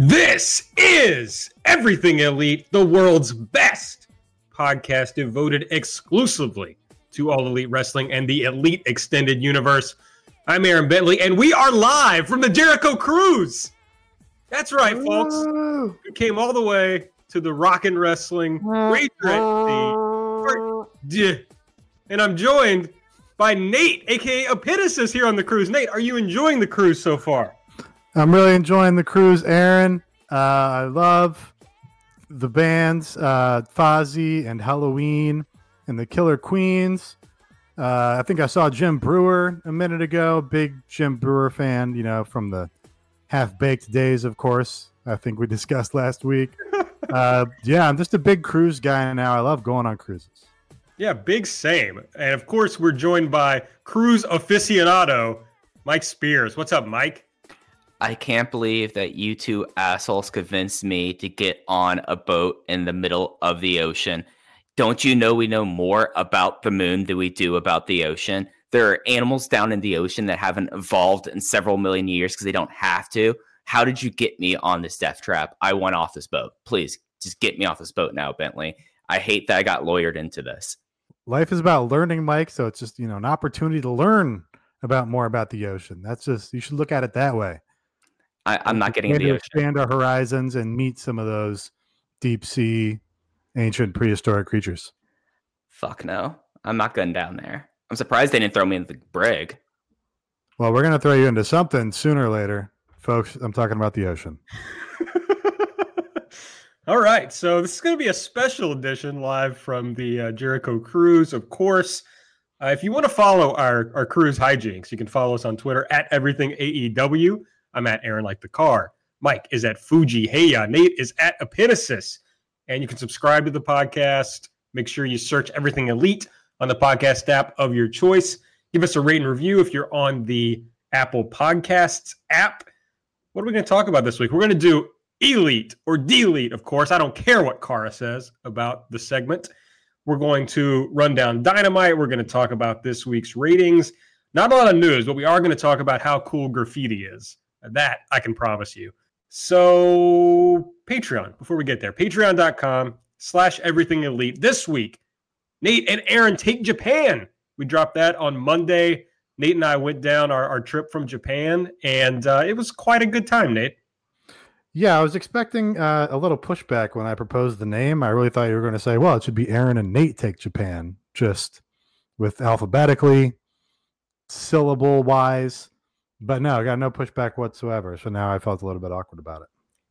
This is Everything Elite, the world's best podcast devoted exclusively to all elite wrestling and the elite extended universe. I'm Aaron Bentley, and we are live from the Jericho Cruise. That's right, folks. We came all the way to the Rock and Wrestling Rager and I'm joined by Nate, aka Epitasis, here on the cruise. Nate, are you enjoying the cruise so far? I'm really enjoying the cruise, Aaron. Uh, I love the bands uh, Fozzy and Halloween and the Killer Queens. Uh, I think I saw Jim Breuer a minute ago. Big Jim Breuer fan, you know, from the half baked days, of course. I think we discussed last week. uh, yeah, I'm just a big cruise guy now. I love going on cruises. Yeah, big same. And of course, we're joined by cruise aficionado Mike Spears. What's up, Mike? I can't believe that you two assholes convinced me to get on a boat in the middle of the ocean. Don't you know we know more about the moon than we do about the ocean? There are animals down in the ocean that haven't evolved in several million years because they don't have to. How did you get me on this death trap? I want off this boat. Please, just get me off this boat now, Bentley. I hate that I got lawyered into this. Life is about learning, Mike. So it's just, you know, an opportunity to learn about more about the ocean. That's just, you should look at it that way. I, am not getting in the ocean. Expand our horizons and meet some of those deep sea, ancient prehistoric creatures. Fuck no, I'm not going down there. I'm surprised they didn't throw me in the brig. Well, we're gonna throw you into something sooner or later, folks. I'm talking about the ocean. All right, so this is going to be a special edition live from the uh, Jericho Cruise, of course. Uh, if you want to follow our, our cruise hijinks, you can follow us on Twitter at everything AEW. I'm at Aaron like the car. Mike is at Fuji Heya. Uh, Nate is at Epitasis. And you can subscribe to the podcast. Make sure you search Everything Elite on the podcast app of your choice. Give us a rate and review if you're on the Apple Podcasts app. What are we going to talk about this week? We're going to do Elite or Delete, of course. I don't care what Kara says about the segment. We're going to run down Dynamite. We're going to talk about this week's ratings. Not a lot of news, but we are going to talk about how cool graffiti is. That I can promise you. So, Patreon, before we get there, patreon.com slash everything elite. This week, Nate and Aaron take Japan. We dropped that on Monday. Nate and I went down our, our trip from Japan, and uh, it was quite a good time, Nate. Yeah, I was expecting uh, a little pushback when I proposed the name. I really thought you were going to say, well, it should be Aaron and Nate take Japan, just with alphabetically, syllable wise. But no, I got no pushback whatsoever. So now I felt a little bit awkward about it.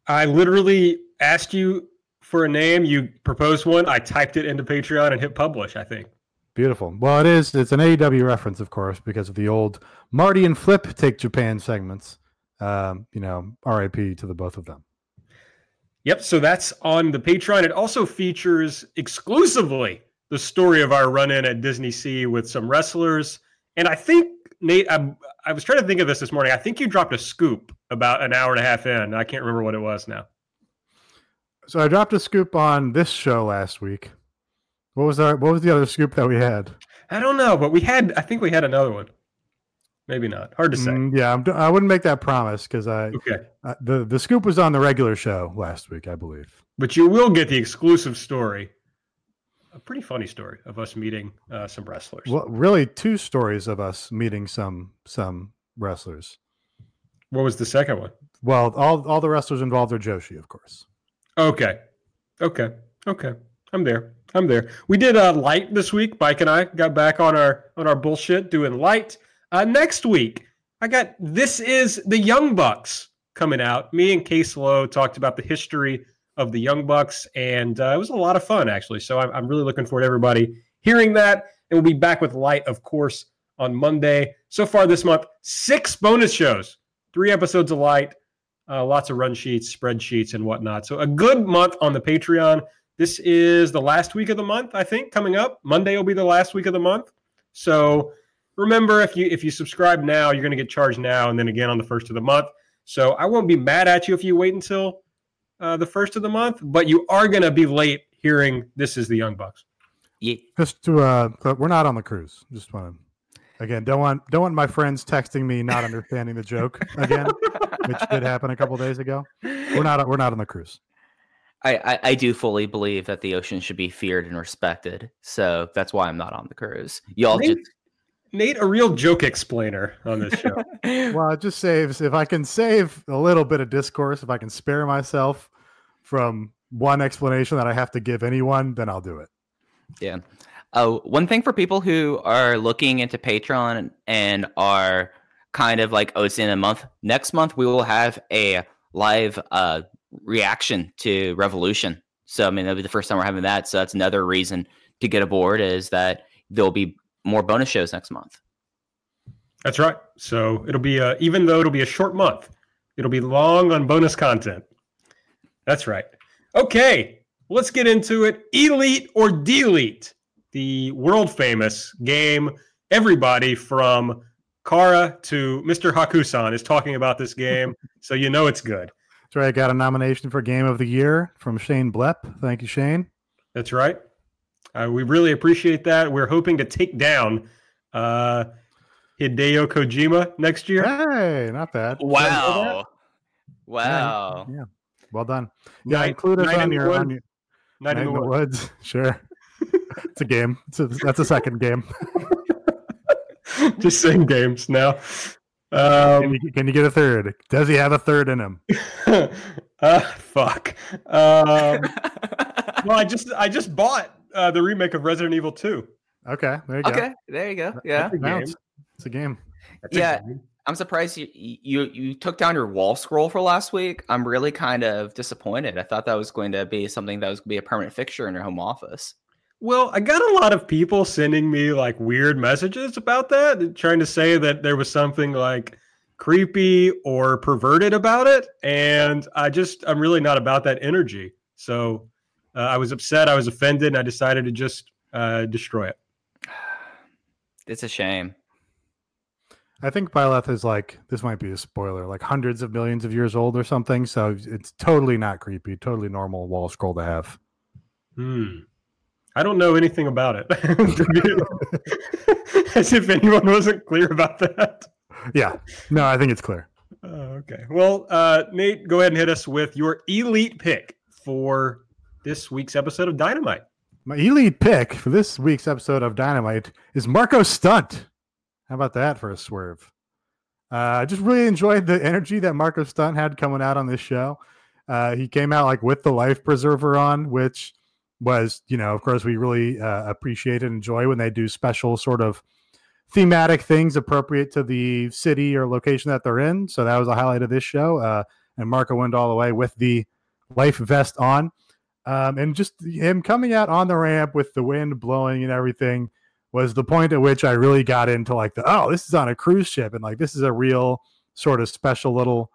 I literally asked you for a name. You proposed one. I typed it into Patreon and hit publish, I think. Beautiful. Well, it is. It's an AEW reference, of course, because of the old Marty and Flip take Japan segments. Um, you know, RIP to the both of them. Yep. So that's on the Patreon. It also features exclusively the story of our run in at Disney Sea with some wrestlers. And I think Nate, I, I was trying to think of this this morning. I think you dropped a scoop about an hour and a half in. I can't remember what it was now. So I dropped a scoop on this show last week. What was our What was the other scoop that we had? I don't know, but we had. I think we had another one. Maybe not. Hard to say. Mm, yeah, I'm, I would not make that promise because I. Okay. Uh, the the scoop was on the regular show last week, I believe. But you will get the exclusive story a pretty funny story of us meeting uh, some wrestlers. Well, really, two stories of us meeting some some wrestlers. What was the second one? Well, all all the wrestlers involved are Joshi, of course. Okay, okay, okay. I'm there. I'm there. We did uh, light this week. Mike and I got back on our on our bullshit doing light. Uh, next week, I got this is the Young Bucks coming out. Me and Case Lowe talked about the history of the Young Bucks, and uh, it was a lot of fun actually. So I'm, I'm really looking forward to everybody hearing that, and we'll be back with Light, of course, on Monday. So far this month, six bonus shows, three episodes of Light, uh, lots of run sheets, spreadsheets, and whatnot. So a good month on the Patreon. This is the last week of the month, I think, coming up. Monday will be the last week of the month. So remember, if you if you subscribe now, you're going to get charged now, and then again on the first of the month. So I won't be mad at you if you wait until uh, the first of the month, but you are going to be late hearing this is the Young Bucks. Yeah. Just to uh, we're not on the cruise. Just want to again don't want don't want my friends texting me not understanding the joke again, which did happen a couple days ago. We're not we're not on the cruise. I, I, I do fully believe that the ocean should be feared and respected. So that's why I'm not on the cruise. Y'all Nate, just Nate, a real joke explainer on this show. Well, it just saves if I can save a little bit of discourse, if I can spare myself from one explanation that I have to give anyone, then I'll do it. Yeah. Oh, one thing for people who are looking into Patreon and are kind of like, oh, it's in a month. Next month we will have a live uh reaction to Revolution. So I mean that'll be the first time we're having that. So that's another reason to get aboard is that there'll be more bonus shows next month. That's right. So it'll be a, even though it'll be a short month, it'll be long on bonus content. That's right. Okay, let's get into it. Elite or delete, the world famous game. Everybody from Kara to Mr. Hakusan is talking about this game, so you know it's good. That's right. I got a nomination for Game of the Year from Shane Blepp. Thank you, Shane. That's right. Uh, we really appreciate that. We're hoping to take down uh, Hideo Kojima next year. Hey, not bad. Wow. Wow. Yeah. Well done. Yeah, Night- include us Night in on the your, Woods. on your Night Night in the Woods. Woods. Sure. it's a game. It's a, that's a second game. Just saying games now. Can Um, you, can you get a third? Does he have a third in him? uh, fuck. Um, well, I just I just bought uh, the remake of Resident Evil 2. Okay, there you go. okay, there you go. Yeah. That's a No, game. it's, it's a game. That's a Yeah. game. I'm surprised you, you you took down your wall scroll for last week. I'm really kind of disappointed. I thought that was going to be something that was going to be a permanent fixture in your home office. Well, I got a lot of people sending me like weird messages about that, trying to say that there was something like creepy or perverted about it, and I just I'm really not about that energy. So uh, I was upset, I was offended, and I decided to just uh, destroy it. It's a shame. I think Byleth is like this might be a spoiler, like hundreds of millions of years old or something. So it's totally not creepy, totally normal wall scroll to have. Hmm. I don't know anything about it. As if anyone wasn't clear about that. Yeah, no, I think it's clear. Oh, okay. Well, uh, Nate, go ahead and hit us with your elite pick for this week's episode of Dynamite. My elite pick for this week's episode of Dynamite is Marco Stunt. How about that for a swerve? Uh, I just really enjoyed the energy that Marco Stunt had coming out on this show. Uh, he came out like with the life preserver on, which was, you know, of course, we really uh, appreciate and enjoy when they do special sort of thematic things appropriate to the city or location that they're in. So that was a highlight of this show. Uh, and Marco went all the way with the life vest on. Um, and just him coming out on the ramp with the wind blowing and everything was the point at which I really got into like the oh, this is on a cruise ship and like this is a real sort of special little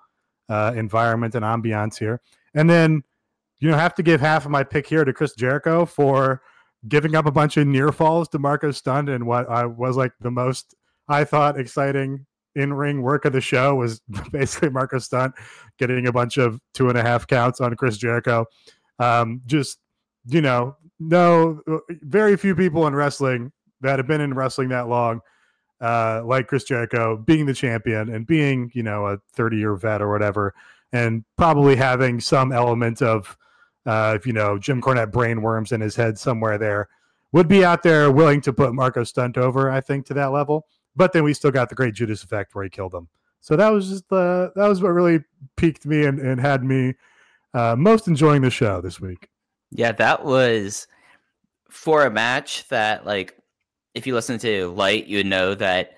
uh, environment and ambiance here. And then you know have to give half of my pick here to Chris Jericho for giving up a bunch of near falls to Marco Stunt and what I was like the most I thought exciting in ring work of the show was basically Marco Stunt getting a bunch of two and a half counts on Chris Jericho. Um, just you know, no, very few people in wrestling that have been in wrestling that long, uh, like Chris Jericho, being the champion and being you know a thirty year vet or whatever, and probably having some element of uh, if you know Jim Cornette brainworms in his head somewhere there, would be out there willing to put Marco Stunt over, I think, to that level. But then we still got the great Judas effect where he killed him. So that was just the that was what really piqued me and, and had me uh, most enjoying the show this week. Yeah, that was for a match that, like, if you listen to Light, you would know that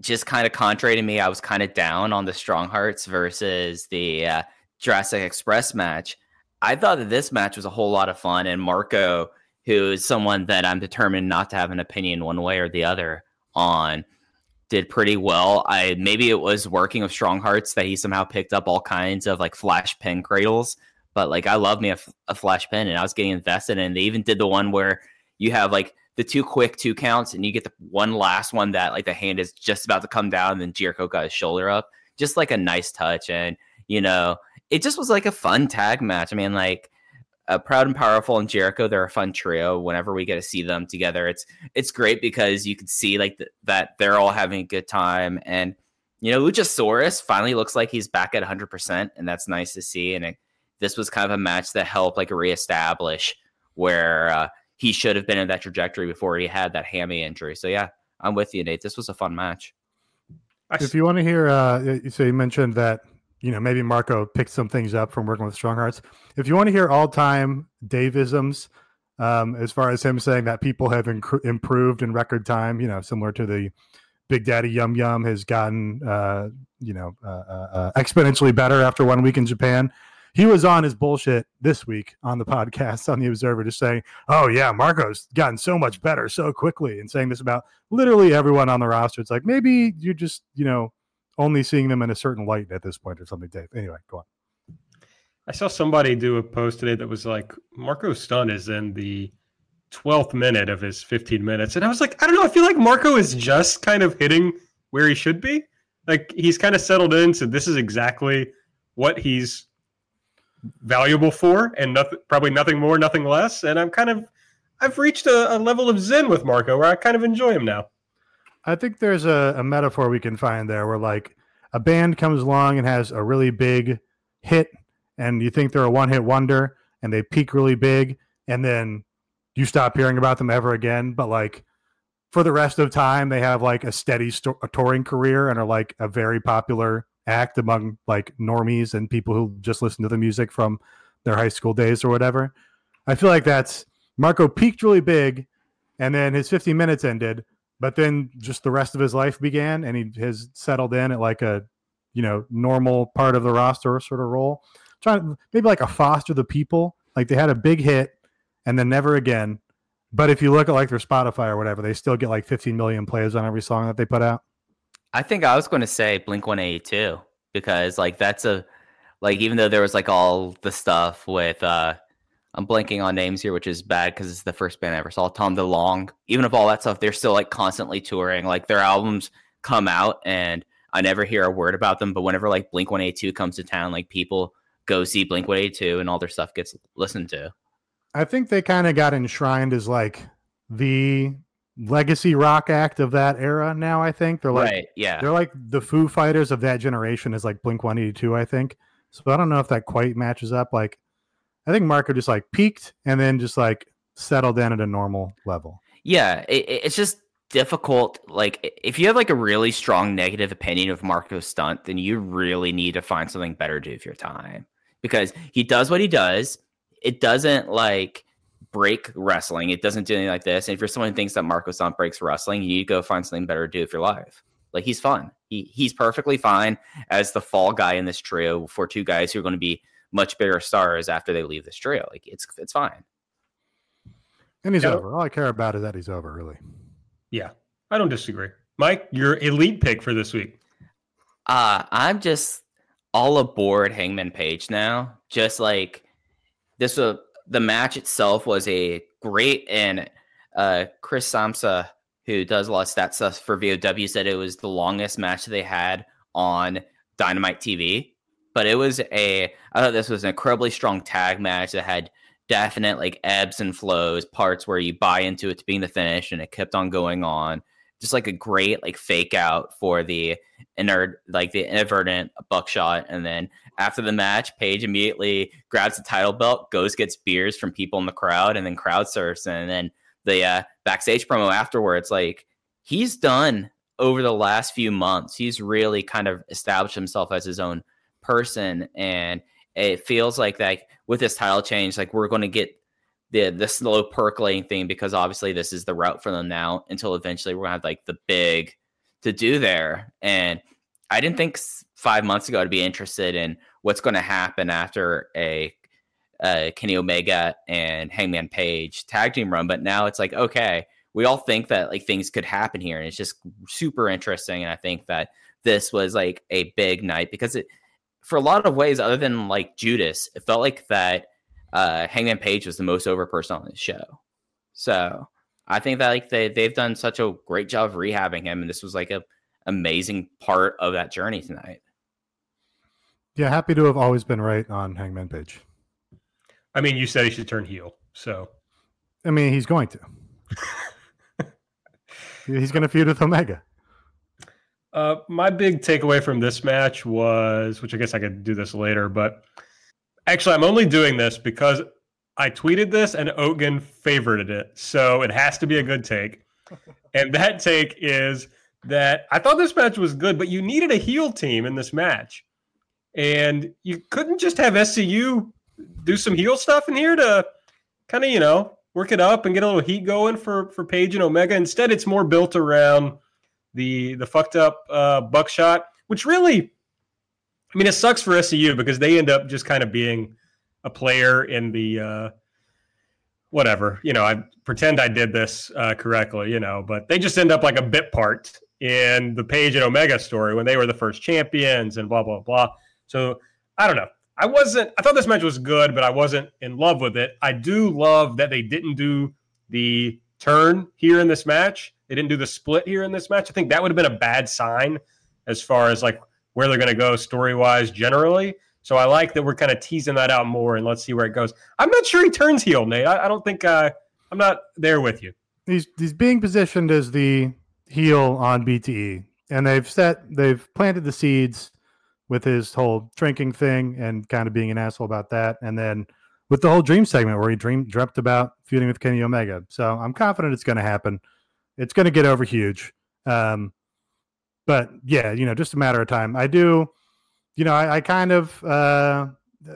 just kind of contrary to me, I was kind of down on the Strong Hearts versus the uh, Jurassic Express match. I thought that this match was a whole lot of fun, and Marco, who is someone that I'm determined not to have an opinion one way or the other on, did pretty well. I maybe it was working with Strong Hearts that he somehow picked up all kinds of like flash pin cradles. But like I love me a, a flash pin, and I was getting invested in. They even did the one where you have like the two quick two counts, and you get the one last one that like the hand is just about to come down, and then Jericho got his shoulder up. Just like a nice touch, and you know, it just was like a fun tag match. I mean, like uh, Proud and Powerful and Jericho, they're a fun trio. Whenever we get to see them together, it's it's great because you can see like th- that they're all having a good time, and you know Luchasaurus finally looks like he's back at 100, percent and that's nice to see. And it, this was kind of a match that helped like reestablish where uh, he should have been in that trajectory before he had that hammy injury. So yeah, I'm with you, Nate. This was a fun match. If you want to hear, uh, so you mentioned that you know, maybe Marco picked some things up from working with Strong Hearts. If you want to hear all time Davisms, um, as far as him saying that people have inc- improved in record time, you know, similar to the Big Daddy Yum Yum has gotten, uh, you know, uh, uh, uh exponentially better after one week in Japan. He was on his bullshit this week on the podcast on the Observer, just saying, "Oh yeah, Marco's gotten so much better so quickly," and saying this about literally everyone on the roster. It's like maybe you just, you know, only seeing them in a certain light at this point or something, Dave. Anyway, go on. I saw somebody do a post today that was like, Marco Stunt is in the 12th minute of his 15 minutes. And I was like, I don't know. I feel like Marco is just kind of hitting where he should be. Like he's kind of settled in. So this is exactly what he's valuable for and nothing, probably nothing more, nothing less. And I'm kind of, I've reached a, a level of zen with Marco where I kind of enjoy him now. I think there's a, a metaphor we can find there where like a band comes along and has a really big hit and you think they're a one hit wonder and they peak really big and then you stop hearing about them ever again. But like for the rest of time, they have like a steady sto- a touring career and are like a very popular act among like normies and people who just listen to the music from their high school days or whatever. I feel like that's Marco peaked really big and then his 15 minutes ended but then just the rest of his life began and he has settled in at like a you know normal part of the roster sort of role. Trying to maybe like a foster the people. Like they had a big hit and then never again. But if you look at like their spotify or whatever they still get like 15 million plays on every song that they put out. I think i was going to say blink 182 because like that's a like even though there was like all the stuff with uh I'm blanking on names here, which is bad because it's the first band I ever saw. Tom DeLonge, even if all that stuff, they're still like constantly touring. Like their albums come out, and I never hear a word about them. But whenever like Blink One Eight Two comes to town, like people go see Blink One Eight Two, and all their stuff gets listened to. I think they kind of got enshrined as like the legacy rock act of that era. Now I think they're like, right, yeah, they're like the Foo Fighters of that generation. Is like Blink One Eighty Two, I think. So I don't know if that quite matches up. Like I think Marco just like peaked and then just like settled in at a normal level. Yeah, it, it's just difficult. Like if you have like a really strong negative opinion of Marco Stunt, then you really need to find something better to do with your time because he does what he does. It doesn't like break wrestling. It doesn't do anything like this. And if you're someone who thinks that Marco Stunt breaks wrestling, you need to go find something better to do with your life. Like he's fun. He he's perfectly fine as the fall guy in this trio for two guys who are going to be much bigger stars after they leave this trio. Like it's it's fine. And he's over. All I care about is that he's over, really. Yeah, I don't disagree. Mike, your elite pick for this week. Uh, I'm just all aboard Hangman Page now. Just like this was the match itself was a great and uh Chris Samsa, who does a lot of stat stuff for VOW, said it was the longest match they had on Dynamite TV but it was a I thought this was an incredibly strong tag match that had definite like ebbs and flows, parts where you buy into it to being the finish, and it kept on going on. Just like a great like fake out for the inner like the inadvertent buckshot, and then after the match, Page immediately grabs the title belt, goes gets beers from people in the crowd, and then crowd surfs, and then the uh, backstage promo afterwards, like he's done over the last few months. He's really kind of established himself as his own person and it feels like like with this title change like we're going to get the the slow percolating thing because obviously this is the route for them now until eventually we're going to have like the big to do there and i didn't think five months ago to be interested in what's going to happen after a uh, Kenny Omega and Hangman Page tag team run, but now it's like okay, we all think that like things could happen here, and it's just super interesting. And I think that this was like a big night because it, for a lot of ways, other than like Judas, it felt like that uh, Hangman Page was the most over person on the show. So I think that like they they've done such a great job of rehabbing him, and this was like a amazing part of that journey tonight. Yeah, happy to have always been right on Hangman Page. I mean, you said he should turn heel, so I mean, he's going to. he's going to feud with Omega. Uh, my big takeaway from this match was, which I guess I could do this later, but actually, I'm only doing this because I tweeted this and Ogan favorited it, so it has to be a good take. and that take is that I thought this match was good, but you needed a heel team in this match, and you couldn't just have SCU do some heel stuff in here to kind of you know work it up and get a little heat going for for Page and Omega. Instead, it's more built around the the fucked up uh, buckshot, which really, I mean, it sucks for SCU because they end up just kind of being a player in the uh, whatever. You know, I pretend I did this uh, correctly, you know, but they just end up like a bit part in the Page and Omega story when they were the first champions and blah blah blah. So I don't know. I wasn't. I thought this match was good, but I wasn't in love with it. I do love that they didn't do the turn here in this match. They didn't do the split here in this match. I think that would have been a bad sign as far as like where they're going to go story wise generally. So I like that we're kind of teasing that out more, and let's see where it goes. I'm not sure he turns heel, Nate. I, I don't think uh, I'm not there with you. He's he's being positioned as the heel on BTE, and they've set they've planted the seeds with his whole drinking thing and kind of being an asshole about that. And then with the whole dream segment where he dreamed dreamt about feuding with Kenny Omega. So I'm confident it's going to happen. It's going to get over huge. Um, but yeah, you know, just a matter of time. I do, you know, I, I kind of uh,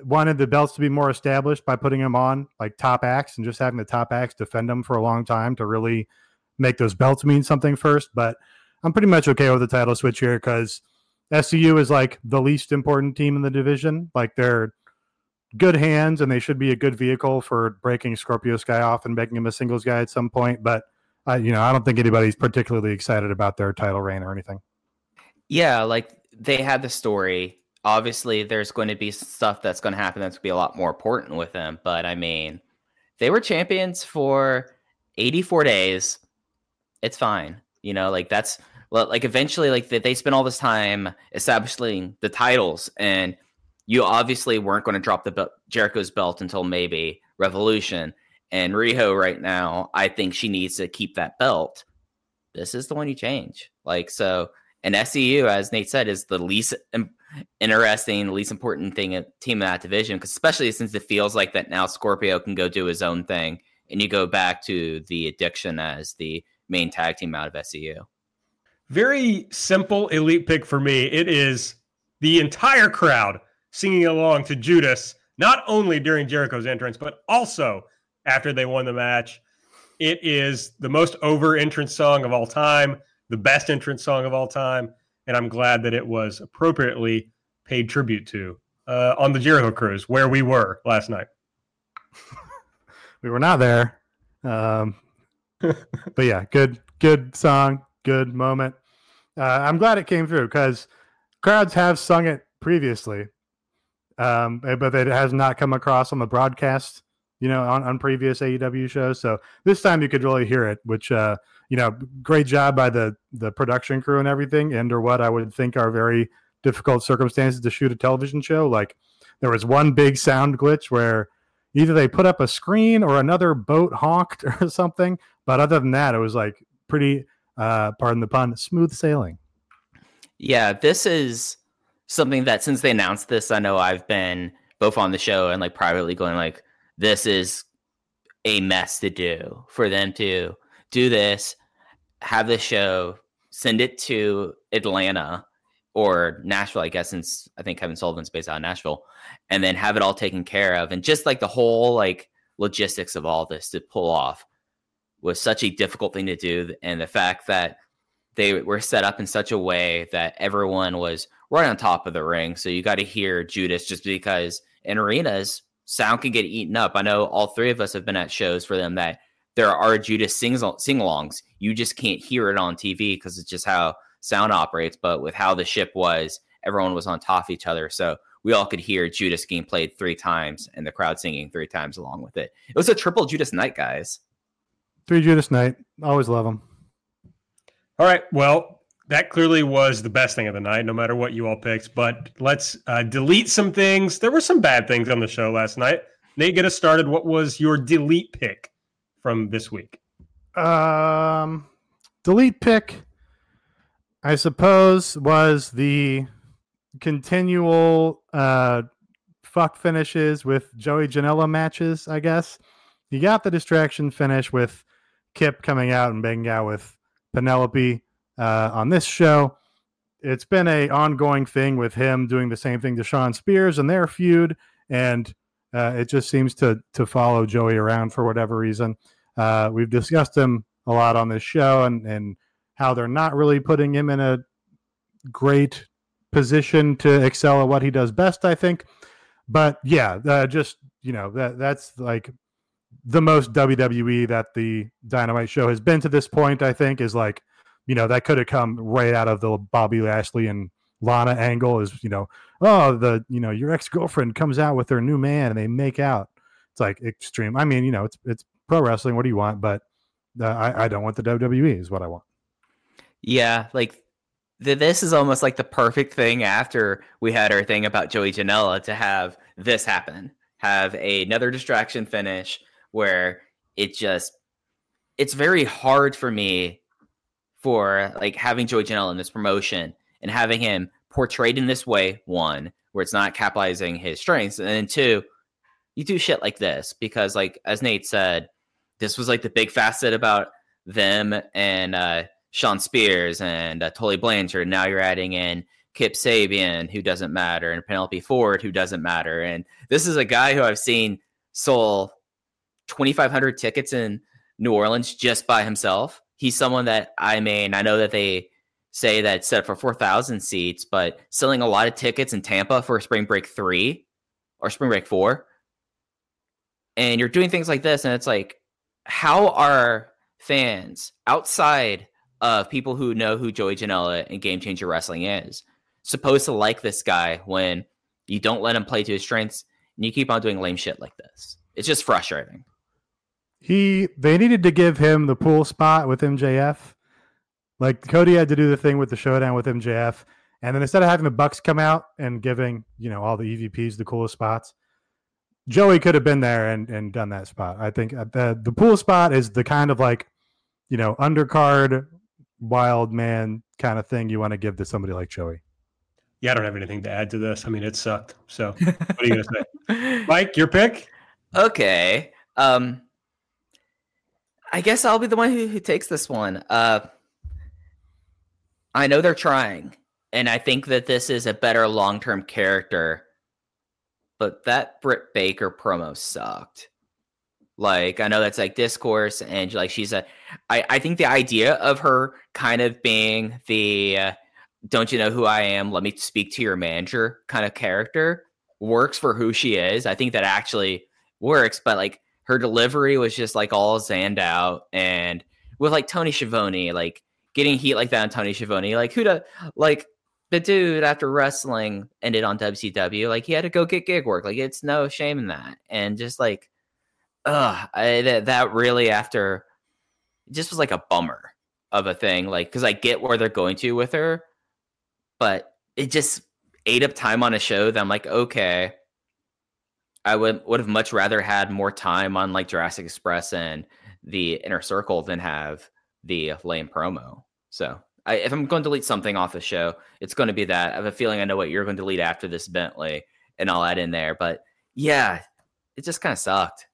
wanted the belts to be more established by putting them on like top acts and just having the top acts defend them for a long time to really make those belts mean something first. But I'm pretty much okay with the title switch here because SCU is like the least important team in the division. Like they're good hands and they should be a good vehicle for breaking Scorpio Sky off and making him a singles guy at some point. But I, you know, I don't think anybody's particularly excited about their title reign or anything. Yeah, like they had the story. Obviously, there's going to be stuff that's going to happen that's going to be a lot more important with them. But I mean, they were champions for 84 days. It's fine. You know, like that's like eventually like they spent all this time establishing the titles and you obviously weren't going to drop the be- Jericho's belt until maybe Revolution. And Riho right now I think she needs to keep that belt. This is the one you change. Like so and SCU as Nate said is the least interesting least important thing team in that division because especially since it feels like that now Scorpio can go do his own thing and you go back to the addiction as the main tag team out of SCU very simple elite pick for me. It is the entire crowd singing along to Judas, not only during Jericho's entrance, but also after they won the match. It is the most over entrance song of all time, the best entrance song of all time. And I'm glad that it was appropriately paid tribute to uh, on the Jericho cruise where we were last night. we were not there. Um, but yeah, good, good song, good moment. Uh, I'm glad it came through because crowds have sung it previously, um, eh, but it has not come across on the broadcast, you know, on, on previous AEW shows. So this time you could really hear it, which, uh, you know, great job by the the production crew and everything, under what I would think are very difficult circumstances to shoot a television show. Like there was one big sound glitch where either they put up a screen or another boat honked or something. But other than that, it was like pretty uh, pardon the pun, smooth sailing. Yeah, this is something that since they announced this, I know I've been both on the show and like privately going like, this is a mess to do for them to do this, have the show, send it to Atlanta or Nashville, I guess, since I think Kevin Sullivan's based out of Nashville, and then have it all taken care of, and just like the whole like logistics of all this to pull off was such a difficult thing to do. And the fact that they were set up in such a way that everyone was right on top of the ring. So you got to hear Judas just because in arenas, sound can get eaten up. I know all three of us have been at shows for them that there are Judas sing alongs. You just can't hear it on TV because it's just how sound operates. But with how the ship was, everyone was on top of each other. So we all could hear Judas getting played three times and the crowd singing three times along with it. It was a triple Judas night, guys. Three Judas night. Always love them. All right. Well, that clearly was the best thing of the night, no matter what you all picked. But let's uh, delete some things. There were some bad things on the show last night. Nate, get us started. What was your delete pick from this week? Um, delete pick, I suppose, was the continual uh, fuck finishes with Joey Janela matches. I guess you got the distraction finish with Kip coming out and banging out with Penelope uh, on this show. It's been a ongoing thing with him doing the same thing to Shawn Spears and their feud, and uh, it just seems to to follow Joey around for whatever reason. Uh, we've discussed him a lot on this show and and how they're not really putting him in a great position to excel at what he does best. I think, but yeah, uh, just you know that that's like the most WWE that the Dynamite show has been to this point. I think is like you know that could have come right out of the Bobby Lashley and Lana angle is you know oh the you know your ex girlfriend comes out with her new man and they make out. It's like extreme. I mean you know it's it's pro wrestling. What do you want? But uh, I I don't want the WWE is what I want. Yeah, like this is almost like the perfect thing after we had our thing about Joey Janela to have this happen, have another distraction finish where it just it's very hard for me for like having Joey Janela in this promotion and having him portrayed in this way, one, where it's not capitalizing his strengths, and then two, you do shit like this because, like as Nate said, this was like the big facet about them and uh, Shawn Spears and uh, Tully Blanchard. Now you're adding in Kip Sabian, who doesn't matter, and Penelope Ford, who doesn't matter. And this is a guy who I've seen sold 2,500 tickets in New Orleans just by himself he's someone that I mean, I know that they say that set up for 4,000 seats, but selling a lot of tickets in Tampa for Spring Break 3 or Spring Break 4. And you're doing things like this, and it's like, how are fans outside of people who know who Joey Janela and Game Changer Wrestling is supposed to like this guy when you don't let him play to his strengths and you keep on doing lame shit like this? It's just frustrating. He they needed to give him the pool spot with MJF. Like Cody had to do the thing with the showdown with MJF, and then instead of having the Bucks come out and giving you know all the EVPs the coolest spots, Joey could have been there and, and done that spot. I think the the pool spot is the kind of like you know undercard wild man kind of thing you want to give to somebody like Joey. Yeah, I don't have anything to add to this. I mean, it sucked. So, what are you gonna say, Mike? Your pick? Okay. Um, I guess I'll be the one who, who takes this one. Uh, I know they're trying, and I think that this is a better long term character, but that Britt Baker promo sucked. Like, I know that's like discourse, and like she's a. I, I think the idea of her kind of being the uh, don't you know who I am? Let me speak to your manager kind of character works for who she is. I think that actually works, but like her delivery was just like all zanned out and with like Tony Schiavone, like getting heat like that on Tony Schiavone, like who to like the dude after wrestling ended on WCW, like he had to go get gig work. Like it's no shame in that. And just like, uh, that, that really after just was like a bummer of a thing. Like, cause I get where they're going to with her, but it just ate up time on a show that I'm like, okay, I would would have much rather had more time on like Jurassic Express and the Inner Circle than have the lame promo. So I, if I'm going to delete something off the show, it's going to be that. I have a feeling I know what you're going to delete after this Bentley, and I'll add in there. But yeah, it just kind of sucked.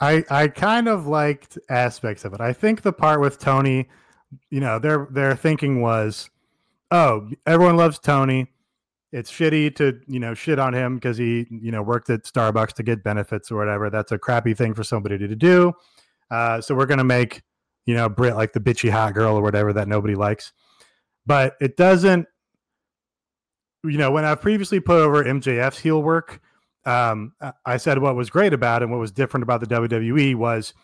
I I kind of liked aspects of it. I think the part with Tony, you know, their their thinking was, oh, everyone loves Tony it's shitty to you know shit on him because he you know worked at Starbucks to get benefits or whatever. That's a crappy thing for somebody to do. Uh, so we're gonna make you know Britt like the bitchy hot girl or whatever that nobody likes. But it doesn't. You know, when I've previously put over MJF's heel work, um, I said what was great about it and what was different about the WWE was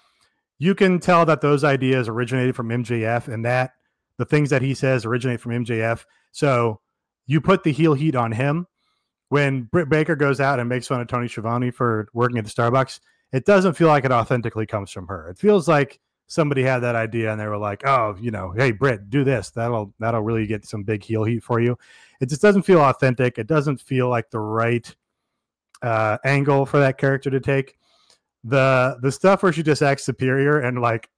you can tell that those ideas originated from MJF and that the things that he says originate from MJF. So you put the heel heat on him. When Britt Baker goes out and makes fun of Tony Schiavone for working at the Starbucks, it doesn't feel like it authentically comes from her. It feels like somebody had that idea and they were like, "Oh, you know, hey Britt, do this. That'll that'll really get some big heel heat for you." It just doesn't feel authentic. It doesn't feel like the right uh, angle for that character to take. The the stuff where she just acts superior and like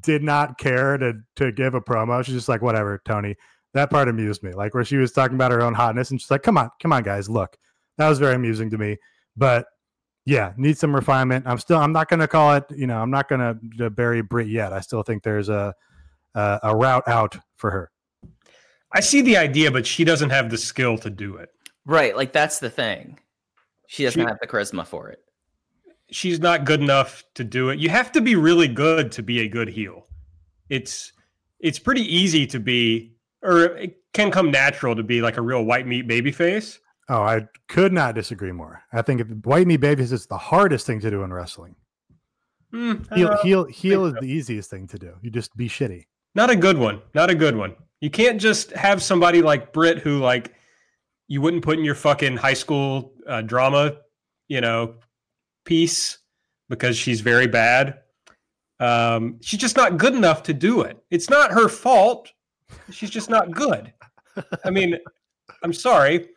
did not care to to give a promo. She's just like, whatever, Tony. That part amused me. Like where she was talking about her own hotness and she's like, come on, come on, guys, look. That was very amusing to me. But yeah, need some refinement. I'm still I'm not gonna call it, you know, I'm not gonna uh, bury Britt yet. I still think there's a a, a route out for her. I see the idea, but she doesn't have the skill to do it. Right, like that's the thing. She doesn't she, have the charisma for it. She's not good enough to do it. You have to be really good to be a good heel. It's it's pretty easy to be, or it can come natural to be like a real white meat baby face. Oh, I could not disagree more. I think white meat babies is the hardest thing to do in wrestling. Mm, heel, uh, heel, heel is so. the easiest thing to do. You just be shitty. Not a good one. Not a good one. You can't just have somebody like Britt who like you wouldn't put in your fucking high school uh, drama, you know, piece because she's very bad. Um, she's just not good enough to do it. It's not her fault. She's just not good. I mean, I'm sorry.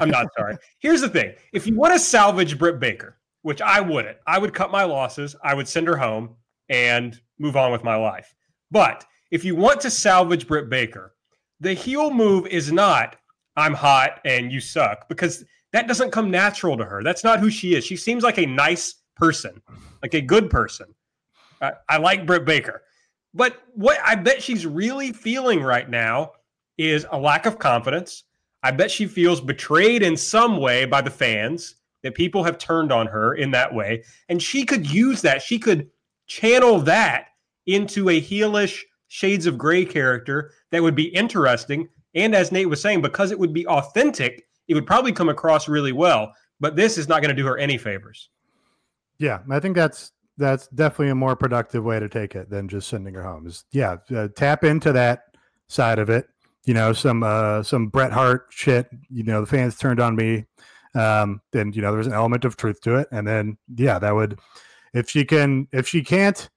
I'm not sorry. Here's the thing: if you want to salvage Britt Baker, which I wouldn't, I would cut my losses. I would send her home and move on with my life. But if you want to salvage Britt Baker, the heel move is not I'm hot and you suck because that doesn't come natural to her. That's not who she is. She seems like a nice person, like a good person. I, I like Britt Baker. But what I bet she's really feeling right now is a lack of confidence. I bet she feels betrayed in some way by the fans that people have turned on her in that way. And she could use that. She could channel that into a heelish shades of gray character that would be interesting and as Nate was saying, because it would be authentic, it would probably come across really well. But this is not going to do her any favors. Yeah, I think that's that's definitely a more productive way to take it than just sending her home. Is yeah, uh, tap into that side of it. You know, some uh some Bret Hart shit. You know, the fans turned on me. Um, then you know there's an element of truth to it, and then yeah, that would if she can if she can't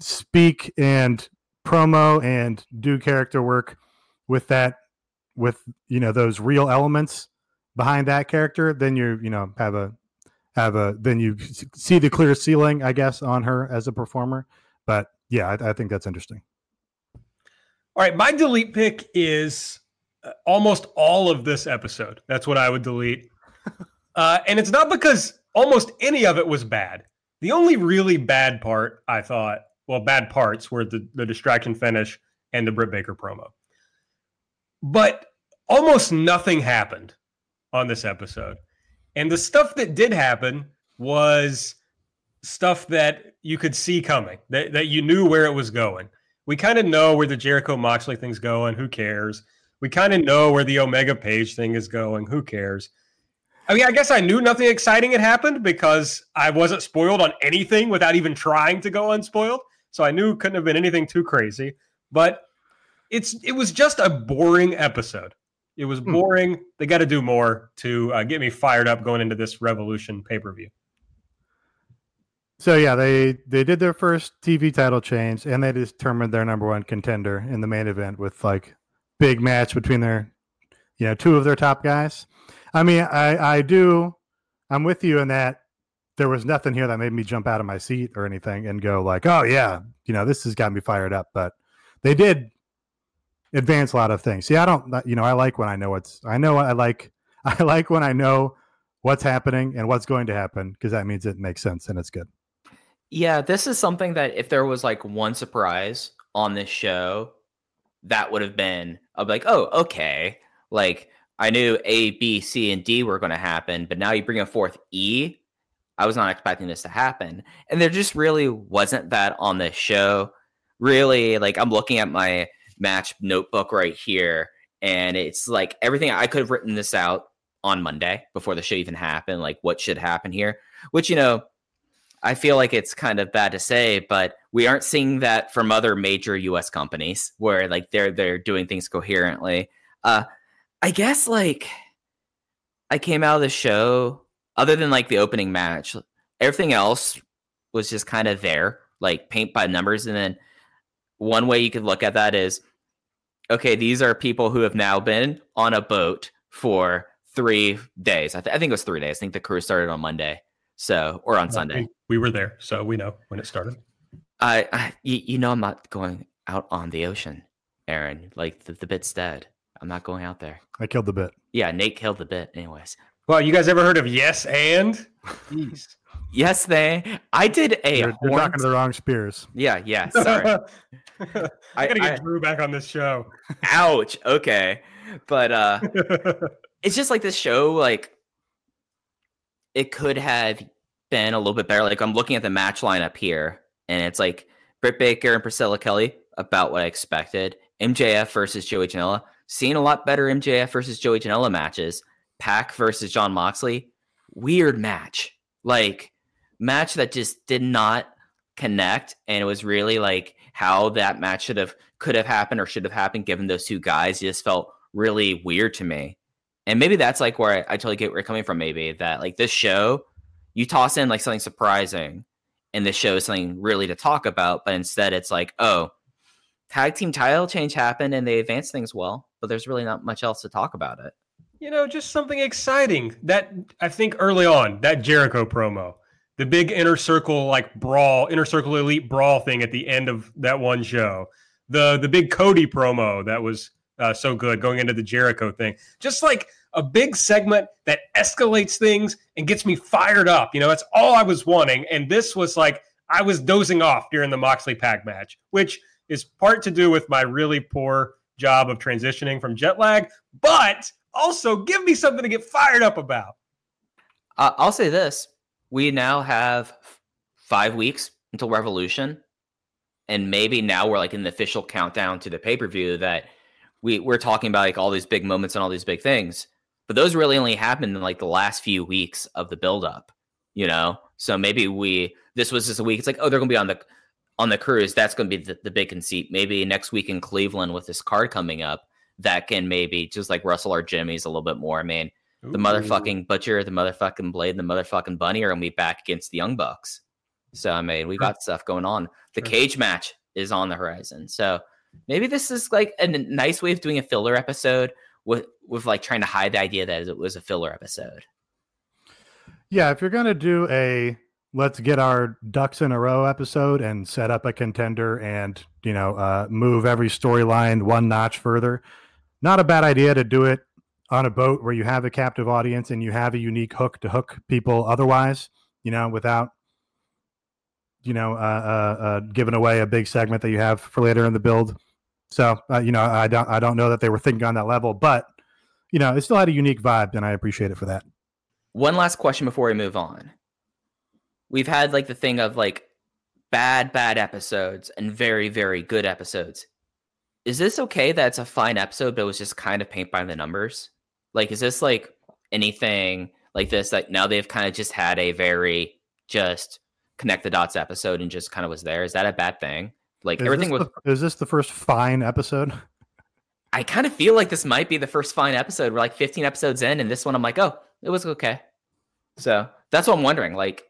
speak and promo and do character work with that with you know those real elements behind that character then you you know have a have a then you see the clear ceiling i guess on her as a performer. But yeah i, I think that's interesting. All right my delete pick is uh, almost all of this episode. That's what i would delete. Uh, and it's not because almost any of it was bad. The only really bad part i thought well bad parts were the, the distraction finish and the britt baker promo. But almost nothing happened on this episode. And the stuff that did happen was stuff that you could see coming, that, that you knew where it was going. We kind of know where the Jericho Moxley thing's going. Who cares? We kind of know where the Omega Page thing is going. Who cares? I mean, I guess I knew nothing exciting had happened because I wasn't spoiled on anything without even trying to go unspoiled. So I knew couldn't have been anything too crazy. But it's it was just a boring episode. It was hmm. boring. Hmm. They got to do more to uh, get me fired up going into this Revolution pay per view. So yeah, they they did their first TV title change, and they determined their number one contender in the main event with like big match between their, you know, two of their top guys. I mean, I I do, I'm with you in that there was nothing here that made me jump out of my seat or anything and go like, oh yeah, you know, this has got me fired up. But they did advance a lot of things. See, I don't, you know, I like when I know what's, I know I like, I like when I know what's happening and what's going to happen because that means it makes sense and it's good. Yeah, this is something that if there was like one surprise on this show, that would have been, be like, oh, okay. Like I knew A, B, C, and D were going to happen, but now you bring a fourth E. I was not expecting this to happen. And there just really wasn't that on this show. Really, like I'm looking at my match notebook right here. And it's like everything I could have written this out on Monday before the show even happened, like what should happen here. Which you know, I feel like it's kind of bad to say, but we aren't seeing that from other major U.S. companies where like they're they're doing things coherently. Uh, I guess like I came out of the show, other than like the opening match, everything else was just kind of there, like paint by numbers. And then one way you could look at that is, okay, these are people who have now been on a boat for three days. I, th- I think it was three days. I think the cruise started on Monday, so or on uh, Sunday. We, we were there, so we know when it started. I, I you, you know, I'm not going out on the ocean, Aaron. Like the, the bit's dead. I'm not going out there. I killed the bit. Yeah, Nate killed the bit. Anyways. Well, you guys ever heard of Yes and? Jeez. Yes, they. I did a. You're, you're talking to the wrong Spears. Yeah, yeah. Sorry. I gotta get I- Drew back on this show. Ouch. Okay, but uh, it's just like this show. Like, it could have been a little bit better. Like, I'm looking at the match lineup here, and it's like Britt Baker and Priscilla Kelly, about what I expected. MJF versus Joey Janela, seeing a lot better MJF versus Joey Janela matches. Pac versus John Moxley, weird match. Like match that just did not connect, and it was really like how that match should have could have happened or should have happened given those two guys. It just felt really weird to me. And maybe that's like where I, I totally get where you're coming from. Maybe that like this show, you toss in like something surprising, and this show is something really to talk about, but instead it's like, oh, tag team title change happened and they advanced things well, but there's really not much else to talk about it. you know, just something exciting. That I think early on, that Jericho promo, the big inner circle like brawl, inner circle elite brawl thing at the end of that one show, the the big Cody promo that was uh, so good going into the Jericho thing, just like a big segment that escalates things and gets me fired up. You know, that's all I was wanting, and this was like I was dozing off during the Moxley Pac match, which is part to do with my really poor job of transitioning from jet lag, but also give me something to get fired up about. Uh, I'll say this: we now have five weeks until Revolution, and maybe now we're like in the official countdown to the pay per view that we we're talking about like all these big moments and all these big things, but those really only happened in like the last few weeks of the build up, you know. So maybe we this was just a week. It's like oh they're gonna be on the on the cruise. That's gonna be the, the big conceit. Maybe next week in Cleveland with this card coming up, that can maybe just like Russell our Jimmy's a little bit more. I mean the motherfucking butcher, the motherfucking blade, the motherfucking bunny are gonna be back against the young bucks. So I mean, we Sure. got stuff going on. The Sure. cage match is on the horizon. So maybe this is like a n- nice way of doing a filler episode with with like trying to hide the idea that it was a filler episode. Yeah, if you're gonna do a let's get our ducks in a row episode and set up a contender and you know uh, move every storyline one notch further, not a bad idea to do it on a boat where you have a captive audience and you have a unique hook to hook people otherwise, you know, without you know uh, uh, uh, giving away a big segment that you have for later in the build. So uh, you know, I don't I don't know that they were thinking on that level, but you know, it still had a unique vibe, and I appreciate it for that. One last question before we move on. We've had like the thing of like bad, bad episodes and very, very good episodes. Is this okay that it's a fine episode, but it was just kind of paint by the numbers? Like, is this like anything like this that now they've kind of just had a very just connect the dots episode and just kind of was there? Is that a bad thing? Like Is everything was. the, is this the first fine episode? I kind of feel like this might be the first fine episode. We're like 15 episodes in, and this one I'm like, oh, it was okay. So that's what I'm wondering. Like,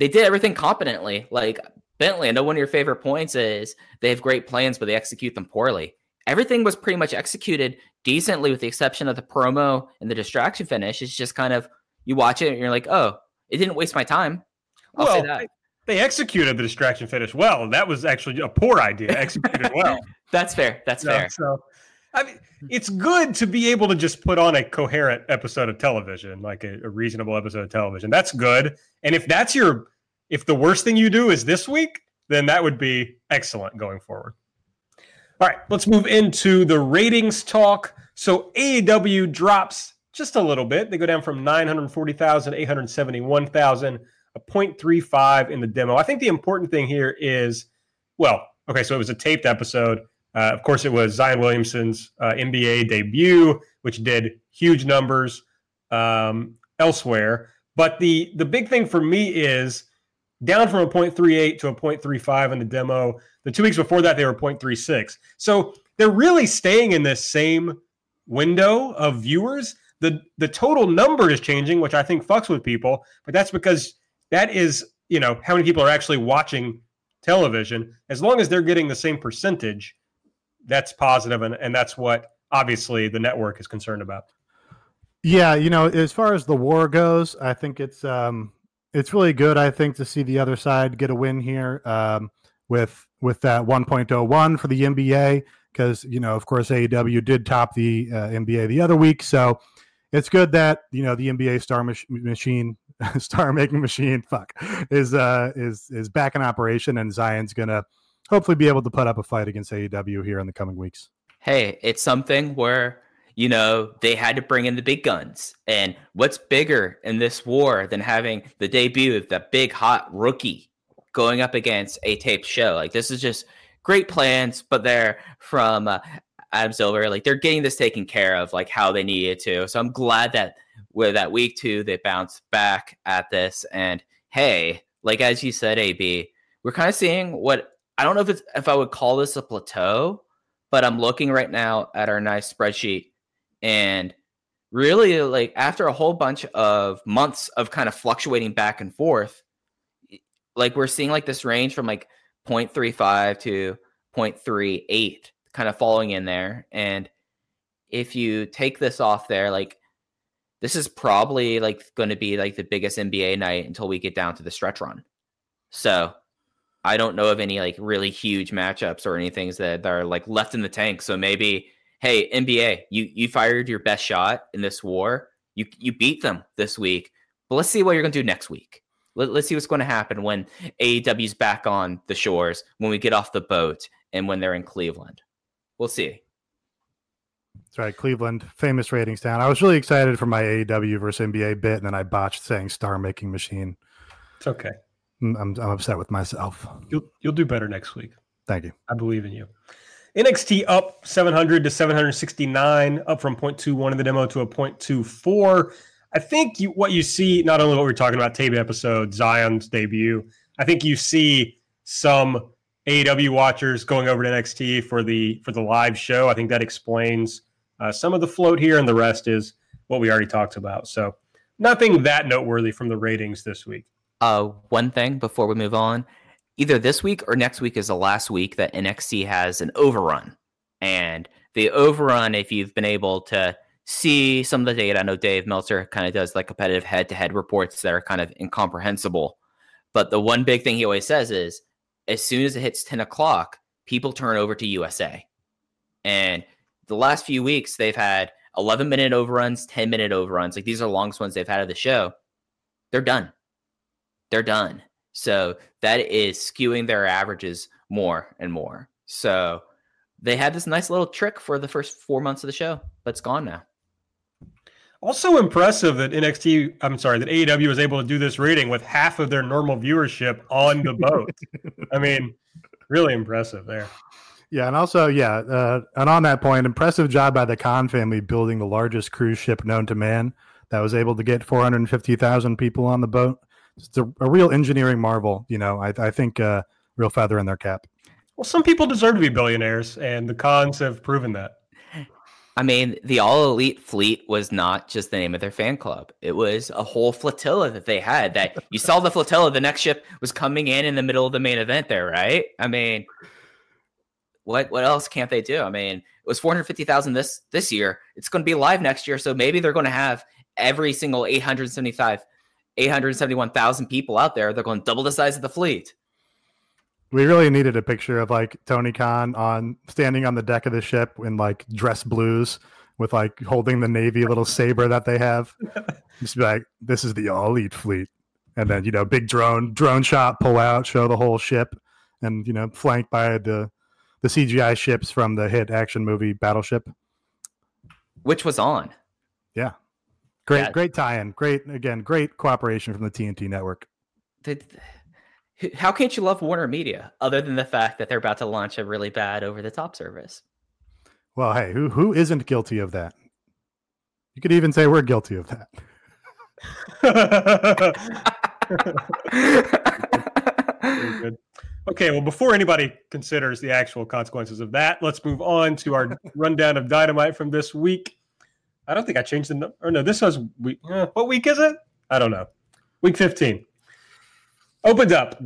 they did everything competently. Like Bentley, I know one of your favorite points is they have great plans, but they execute them poorly. Everything was pretty much executed decently, with the exception of the promo and the distraction finish. It's just kind of you watch it and you're like, oh, it didn't waste my time. I'll say Well, that. They executed the distraction finish well. That was actually a poor idea, executed well. That's fair. That's fair. So, I mean, it's good to be able to just put on a coherent episode of television, like a, a reasonable episode of television. That's good. And if that's your, if the worst thing you do is this week, then that would be excellent going forward. All right, let's move into the ratings talk. So AEW drops just a little bit. They go down from 940,000, 871,000, a 0.35 in the demo. I think the important thing here is, well, okay, so it was a taped episode. Uh, of course, it was Zion Williamson's uh, NBA debut, which did huge numbers. um, elsewhere. But the the big thing for me is down from a 0.38 to a 0.35 in the demo. The two weeks before that, they were 0.36. So they're really staying in this same window of viewers. The the total number is changing, which I think fucks with people, but that's because that is, you know, how many people are actually watching television. As long as they're getting the same percentage, that's positive, and, and that's what obviously the network is concerned about. Yeah, you know, as far as the war goes, I think it's um it's really good. I think to see the other side get a win here um, with with that 1.01 for the NBA because you know, of course, AEW did top the uh, NBA the other week, so it's good that you know the NBA star mach- machine, star making machine, fuck, is uh is is back in operation, and Zion's gonna hopefully be able to put up a fight against AEW here in the coming weeks. Hey, it's something where you know, they had to bring in the big guns. And what's bigger in this war than having the debut of the big hot rookie going up against a taped show? Like, this is just great plans, but they're from uh, Adam Silver. Like, they're getting this taken care of, like how they needed to. So I'm glad that with that week two, they bounced back at this. And hey, like as you said, AB, we're kind of seeing what I don't know if it's if I would call this a plateau, but I'm looking right now at our nice spreadsheet and really, like after a whole bunch of months of kind of fluctuating back and forth, like we're seeing like this range from like 0.35 to 0.38 kind of falling in there. And if you take this off there, like this is probably like going to be like the biggest NBA night until we get down to the stretch run. So I don't know of any like really huge matchups or anything that, that are like left in the tank. So maybe hey NBA, you you fired your best shot in this war. You you beat them this week, but let's see what you're going to do next week. Let, let's see what's going to happen when AEW's back on the shores, when we get off the boat, and when they're in Cleveland. We'll see. That's right, Cleveland, famous ratings town. I was really excited for my AEW versus NBA bit, and then I botched saying star making machine. It's okay. Mm, I'm, I'm upset with myself. You'll you'll do better next week. Thank you. I believe in you. NXT up 700 to 769, up from 0.21 in the demo to a 0.24. I think you, what you see, not only what we're talking about, tape episode, Zion's debut, I think you see some AEW watchers going over to NXT for the for the live show. I think that explains uh, some of the float here, and the rest is what we already talked about. So nothing that noteworthy from the ratings this week. Uh, one thing before we move on, either this week or next week is the last week that NXT has an overrun. And the overrun, if you've been able to see some of the data, I know Dave Meltzer kind of does like competitive head to head reports that are kind of incomprehensible. But the one big thing he always says is as soon as it hits 10 o'clock, people turn over to USA. And the last few weeks, they've had 11 minute overruns, 10 minute overruns. Like these are the longest ones they've had of the show. They're done. They're done. So that is skewing their averages more and more. So they had this nice little trick for the first four months of the show, but it's gone now. Also impressive that NXT, I'm sorry, that AEW was able to do this rating with half of their normal viewership on the boat. I mean, really impressive there. Yeah, and also, yeah, uh, and on that point, impressive job by the Khan family building the largest cruise ship known to man that was able to get 450,000 people on the boat it's a, a real engineering marvel. You know, I, I think uh, real feather in their cap. Well, some people deserve to be billionaires, and the Khans have proven that. I mean, the All Elite Fleet was not just the name of their fan club. It was a whole flotilla that they had. That you saw the flotilla, the next ship was coming in in the middle of the main event there, right? I mean, what what else can't they do? I mean, it was 450,000 this this year. It's going to be live next year, so maybe they're going to have every single 875 871,000 people out there. They're going double the size of the fleet. We really needed a picture of like Tony Khan on standing on the deck of the ship in like dress blues with like holding the Navy little saber that they have. Just be like, this is the all elite fleet. And then, you know, big drone, drone shot, pull out, show the whole ship, and you know, flanked by the the CGI ships from the hit action movie Battleship. Which was on. Yeah. Great, yeah. great tie-in. Great again, great cooperation from the TNT network. Did, how can't you love Warner Media other than the fact that they're about to launch a really bad over-the-top service? Well, hey, who who isn't guilty of that? You could even say we're guilty of that. Good. Okay, well, before anybody considers the actual consequences of that, let's move on to our rundown of dynamite from this week. I don't think I changed the number. Or no, this was week. Uh, what week is it? I don't know. Week 15. Opened up.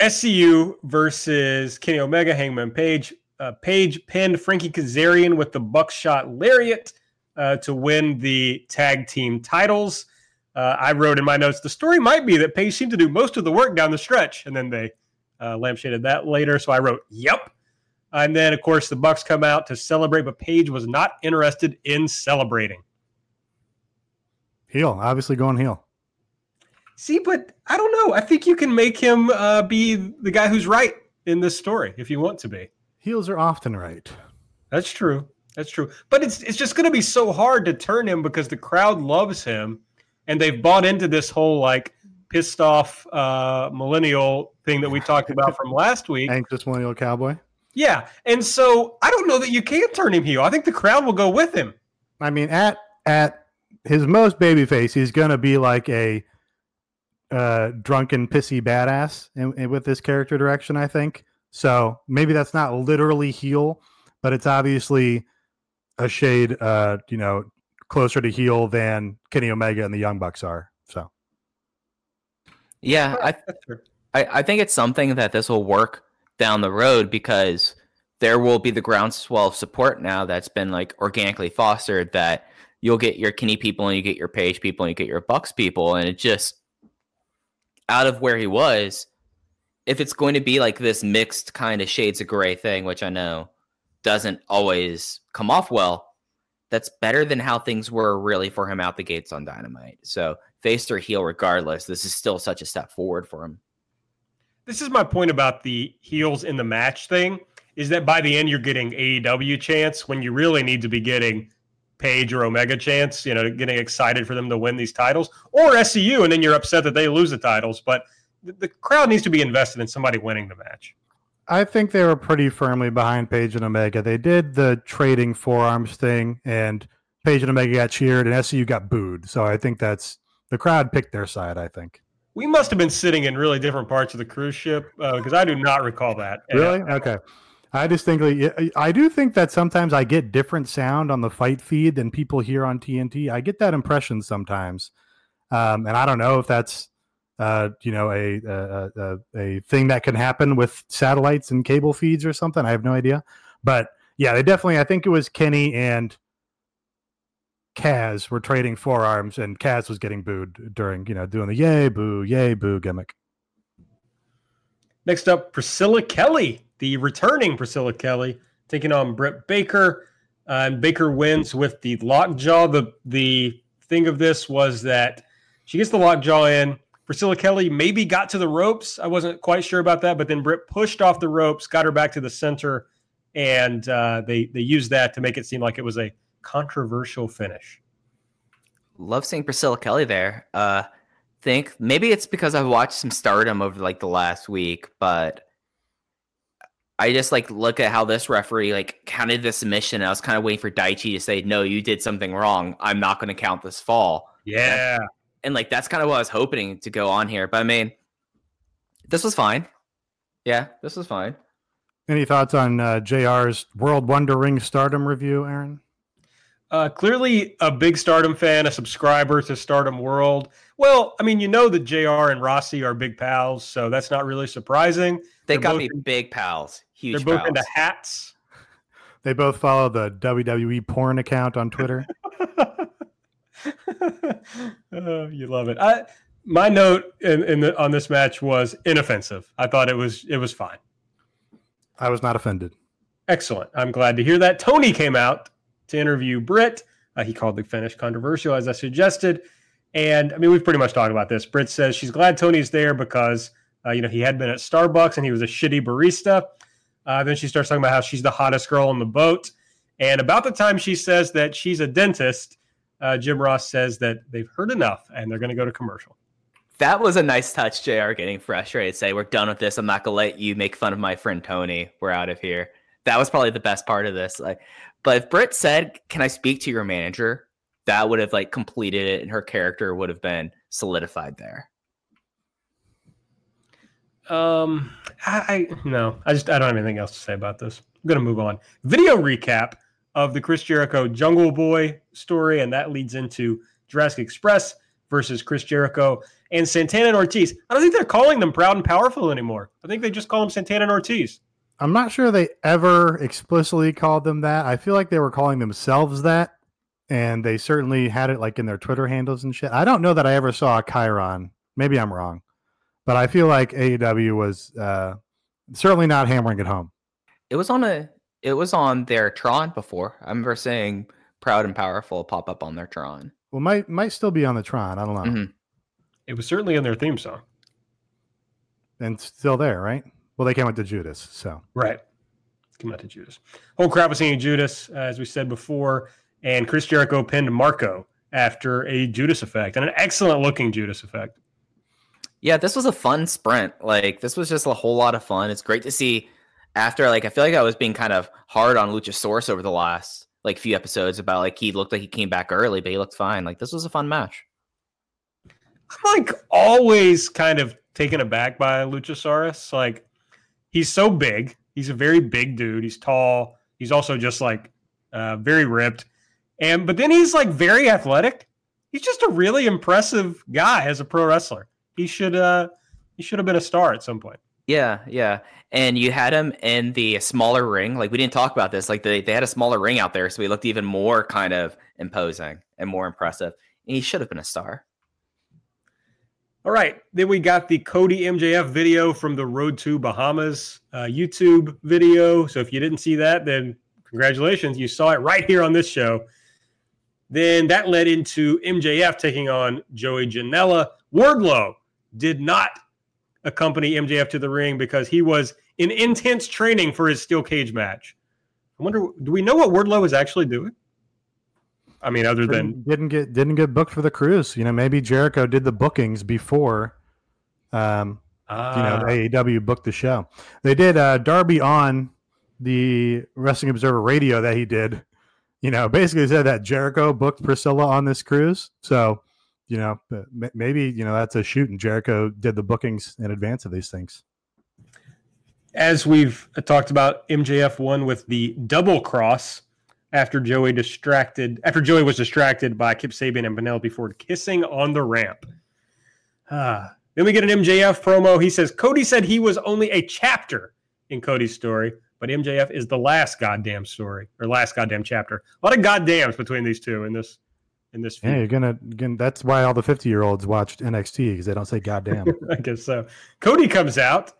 SCU versus Kenny Omega, Hangman Page. Uh, Page pinned Frankie Kazarian with the buckshot lariat uh, to win the tag team titles. Uh, I wrote in my notes the story might be that Page seemed to do most of the work down the stretch, and then they uh, lampshaded that later. So I wrote, "Yep." And then, of course, the Bucks come out to celebrate, but Page was not interested in celebrating. Heel, obviously going heel. See, but I don't know. I think you can make him uh, be the guy who's right in this story if you want to be. Heels are often right. That's true. That's true. But it's it's just going to be so hard to turn him because the crowd loves him, and they've bought into this whole like pissed off uh, millennial thing that we talked about from last week. Anxious millennial cowboy. Yeah, and so I don't know that you can turn him heel. I think the crowd will go with him. I mean, at at his most babyface, he's gonna be like a uh, drunken, pissy badass in, in, with this character direction. I think so. Maybe that's not literally heel, but it's obviously a shade, uh, you know, closer to heel than Kenny Omega and the Young Bucks are. So, yeah, I, I, I think it's something that this will work down the road because there will be the groundswell of support now that's been like organically fostered that you'll get your Kenny people and you get your Page people and you get your Bucks people, and it just out of where he was. If it's going to be like this mixed kind of shades of gray thing, which I know doesn't always come off well, that's better than how things were really for him out the gates on Dynamite. So face or heel, regardless, this is still such a step forward for him. This is my point about the heels in the match thing is that by the end you're getting AEW chance when you really need to be getting Page or Omega chance, you know, getting excited for them to win these titles, or SCU, and then you're upset that they lose the titles. But the, the crowd needs to be invested in somebody winning the match. I think they were pretty firmly behind Page and Omega. They did the trading forearms thing, and Page and Omega got cheered, and SCU got booed. So I think that's the crowd picked their side. I think we must have been sitting in really different parts of the cruise ship because uh, I do not recall that. Really? Okay. I distinctly, I do think that sometimes I get different sound on the fight feed than people hear on TNT. I get that impression sometimes, um, and I don't know if that's uh, you know, a, a, a, a thing that can happen with satellites and cable feeds or something. I have no idea, but yeah, they definitely. I think it was Kenny and Kaz were trading forearms, and Kaz was getting booed during, you know, doing the yay boo, yay boo gimmick. Next up, Priscilla Kelly, the returning Priscilla Kelly, taking on Britt Baker. Uh, and Baker wins with the lockjaw. The the thing of this was that she gets the lockjaw in. Priscilla Kelly maybe got to the ropes. I wasn't quite sure about that, but then Britt pushed off the ropes, got her back to the center, and uh, they they used that to make it seem like it was a controversial finish. Love seeing Priscilla Kelly there. Uh, think maybe it's because I've watched some Stardom over like the last week, but I just like look at how this referee like counted the submission. I was kind of waiting for Daichi to say, "No, you did something wrong. I'm not going to count this fall." Yeah, and like that's kind of what I was hoping to go on here. But I mean, this was fine. Yeah, this was fine. Any thoughts on uh, JR's World Wonder Ring Stardom review, Aaron? Uh, clearly, a big Stardom fan, a subscriber to Stardom World. Well, I mean, you know that JR and Rossy are big pals, so that's not really surprising. They they're got me big pals. Huge. They're both pals. into hats. They both follow the WWE porn account on Twitter. oh, you love it. I, my note in, in the, on this match was inoffensive. I thought it was it was fine. I was not offended. Excellent. I'm glad to hear that. Tony came out to interview Britt. Uh, he called the finish controversial, as I suggested. And I mean, we've pretty much talked about this. Britt says she's glad Tony's there because uh, you know he had been at Starbucks and he was a shitty barista. Uh, then she starts talking about how she's the hottest girl on the boat. And about the time she says that she's a dentist, uh, Jim Ross says that they've heard enough and they're going to go to commercial. That was a nice touch, JR getting frustrated. Say, we're done with this. I'm not going to let you make fun of my friend Tony. We're out of here. That was probably the best part of this. Like, but if Britt said, Can I speak to your manager? that would have like completed it and her character would have been solidified there. Um, I, I no, I just I don't have anything else to say about this. I'm gonna move on. Video recap of the Chris Jericho Jungle Boy story, and that leads into Jurassic Express versus Chris Jericho and Santana and Ortiz. I don't think they're calling them proud and powerful anymore. I think they just call them Santana and Ortiz. I'm not sure they ever explicitly called them that. I feel like they were calling themselves that, and they certainly had it like in their Twitter handles and shit. I don't know that I ever saw a chyron. Maybe I'm wrong, but I feel like AEW was uh, certainly not hammering it home. It was on a it was on their Tron before. I remember saying proud and powerful pop up on their Tron. Well, might might still be on the Tron. I don't know. Mhm. It was certainly in their theme song. And still there, right? Well, they came out to Judas, so Right. Come out to Judas. Whole crowd was singing Judas, uh, as we said before, and Chris Jericho pinned Marco after a Judas effect and an excellent looking Judas effect. Yeah, this was a fun sprint. Like this was just a whole lot of fun. It's great to see after like I feel like I was being kind of hard on Luchasaurus over the last like few episodes about like he looked like he came back early, but he looked fine. Like this was a fun match. I'm like always kind of taken aback by Luchasaurus. Like he's so big. He's a very big dude. He's tall. He's also just like uh, very ripped. And but then he's like very athletic. He's just a really impressive guy as a pro wrestler. He should uh he should have been a star at some point. Yeah, yeah. And you had him in the smaller ring. Like we didn't talk about this. Like they, they had a smaller ring out there, so he looked even more kind of imposing and more impressive. And he should have been a star. All right. Then we got the Cody MJF video from the Road to Bahamas uh, YouTube video. So if you didn't see that, then congratulations. You saw it right here on this show. Then that led into MJF taking on Joey Janela. Wardlow did not accompany MJF to the ring because he was in intense training for his steel cage match. I wonder, do we know what Wardlow is actually doing? I mean, other than didn't, didn't get didn't get booked for the cruise. You know, maybe Jericho did the bookings before um, you know, Ah, AEW booked the show. They did uh, Darby on the Wrestling Observer radio that he did. You know, basically said that Jericho booked Priscilla on this cruise. So, you know, maybe you know that's a shoot, and Jericho did the bookings in advance of these things. as we've talked about, MJF won with the double cross after Joey distracted after Joey was distracted by Kip Sabian and Penelope Ford kissing on the ramp. Ah. Then we get an MJF promo. He says Cody said he was only a chapter in Cody's story, but MJF is the last goddamn story or last goddamn chapter. A lot of goddams between these two in this in this Yeah, you're gonna, gonna that's why all the 50 year olds watched NXT because they don't say goddamn. I guess so. Cody comes out,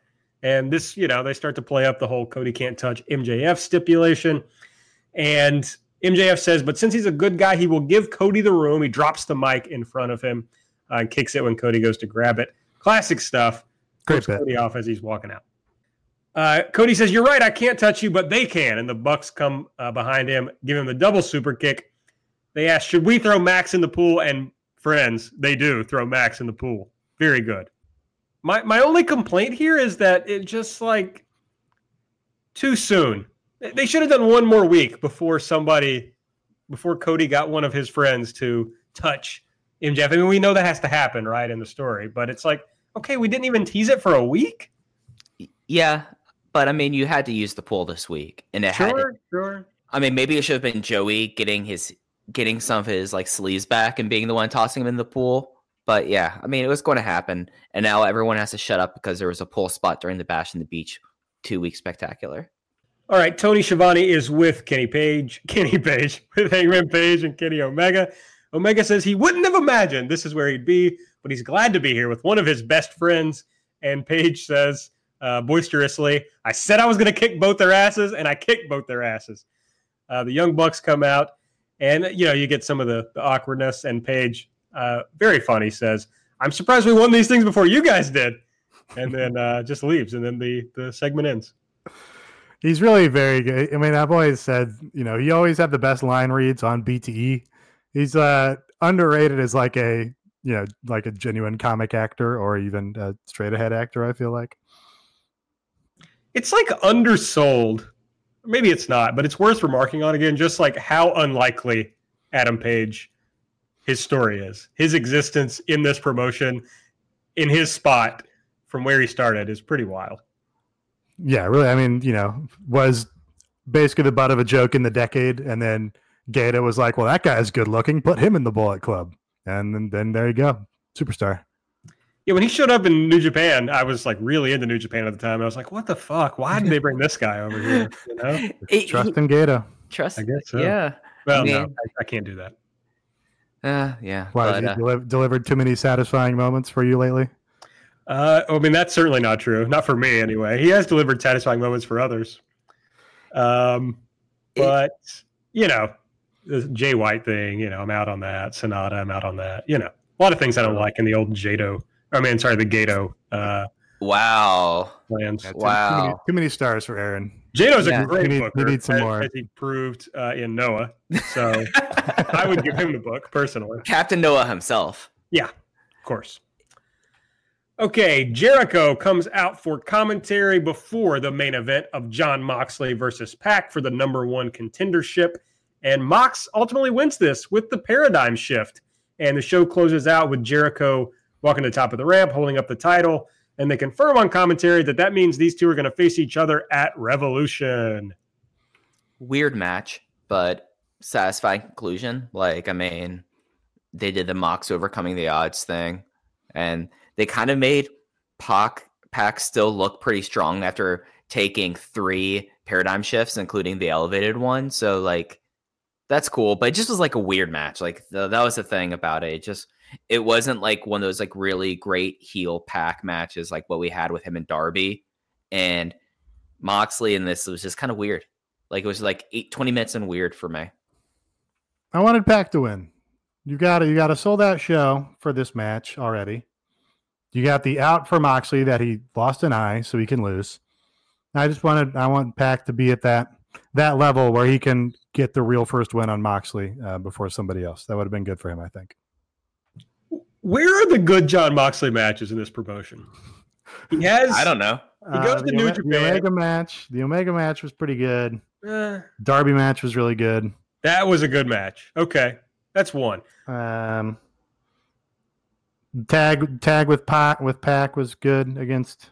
and this, you know, they start to play up the whole Cody can't touch MJF stipulation. And MJF says, but since he's a good guy, he will give Cody the room. He drops the mic in front of him uh, and kicks it when Cody goes to grab it. Classic stuff. Great Cody off as he's walking out. Uh, Cody says, "You're right. I can't touch you, but they can." And the Bucks come uh, behind him, give him the double super kick. They ask, "Should we throw Max in the pool?" And friends, they do throw Max in the pool. Very good. My my only complaint here is that it just like too soon. They- should have done one more week before somebody, before Cody got one of his friends to touch MJF. I mean, we know that has to happen, right, in the story, but it's like, okay, we didn't even tease it for a week. Yeah, but I mean, you had to use the pool this week, and it had. Sure, sure. I mean, maybe it should have been Joey getting his getting some of his like sleeves back and being the one tossing him in the pool. But yeah, I mean, it was going to happen, and now everyone has to shut up because there was a pool spot during the bash in the beach two week spectacular. All right, Tony Schiavone is with Kenny Page, Kenny Page, with Hangman Page and Kenny Omega. Omega says he wouldn't have imagined this is where he'd be, but he's glad to be here with one of his best friends. And Page says uh, boisterously, I said I was going to kick both their asses, and I kicked both their asses. Uh, the Young Bucks come out, and you know, you get some of the, the awkwardness. And Page, uh, very funny, says, I'm surprised we won these things before you guys did. And then uh, just leaves, and then the, the segment ends. He's really very good. I mean, I've always said, you know, he always had the best line reads on BTE. He's uh underrated as like a, you know, like a genuine comic actor or even a straight ahead actor, I feel like. it's like undersold. Maybe it's not, but it's worth remarking on again, just like how unlikely Adam Page his story is. His existence in this promotion, in his spot from where he started, is pretty wild. Yeah, really. I mean, you know, was basically the butt of a joke in the decade, and then Gedo was like, "Well, that guy's good looking. Put him in the Bullet Club," and then, then there you go, superstar. Yeah, when he showed up in New Japan, I was like really into New Japan at the time. I was like, "What the fuck? Why did they bring this guy over here?" You know? It- Trust in Gedo. trust. I guess so. Yeah. Well, I no, I, I can't do that. Uh, yeah. Why but, has he uh, deli- delivered too many satisfying moments for you lately? Uh, I mean, that's certainly not true. Not for me, anyway. He has delivered satisfying moments for others. Um, It- but you know, the Jay White thing. You know, I'm out on that. Sonata, I'm out on that. You know, a lot of things I don't like in the old Jado. I mean, sorry, the Gedo uh, wow. plans. Yeah, too- Wow. Too many, too many stars for Aaron. Jato's Yeah. a great We need- booker. we need some as, more. as he proved uh, in Noah. So I would give him the book personally. Captain Noah himself. Yeah, of course. Okay, Jericho comes out for commentary before the main event of John Moxley versus Pac for the number one contendership. And Mox ultimately wins this with the paradigm shift. And the show closes out with Jericho walking to the top of the ramp, holding up the title. And they confirm on commentary that that means these two are going to face each other at Revolution. Weird match, but satisfying conclusion. Like, I mean, they did the Mox overcoming the odds thing, and they kind of made Pac Pac still look pretty strong after taking three paradigm shifts, including the elevated one. So, like, that's cool. But it just was like a weird match. Like, the, that was the thing about it. It just it wasn't like one of those like really great heel Pac matches like what we had with him and Darby and Moxley and this was just kind of weird. Like it was like eight, 20 minutes and weird for me. I wanted Pac to win. You got to you got a sold out show for this match already. You got the out for Moxley that he lost an eye, so he can lose. I just wanted I want Pac to be at that that level where he can get the real first win on Moxley uh, before somebody else. That would have been good for him, I think. Where are the good John Moxley matches in this promotion? He has. I don't know. He goes to the New Ome- Japan. The Omega match. The Omega match was pretty good. Eh, Darby match was really good. that was a good match. Okay, that's one. Um, tag tag with Pac with Pac was good against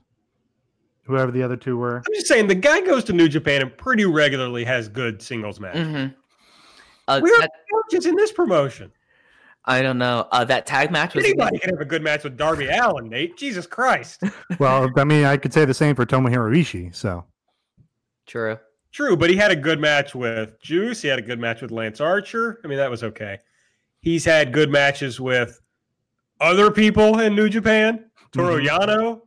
whoever the other two were. I'm just saying the guy goes to New Japan and pretty regularly has good singles matches. Mhm. Uh, Where are that- the matches in this promotion? I don't know. Uh, that tag match was Anybody can have a good match with Darby Allin, Nate. Jesus Christ. Well, I mean, I could say the same for Tomohiro Ishii. So true. True, but he had a good match with Juice. He had a good match with Lance Archer. I mean, that was okay. He's had good matches with other people in New Japan. Toru Mhm. Yano.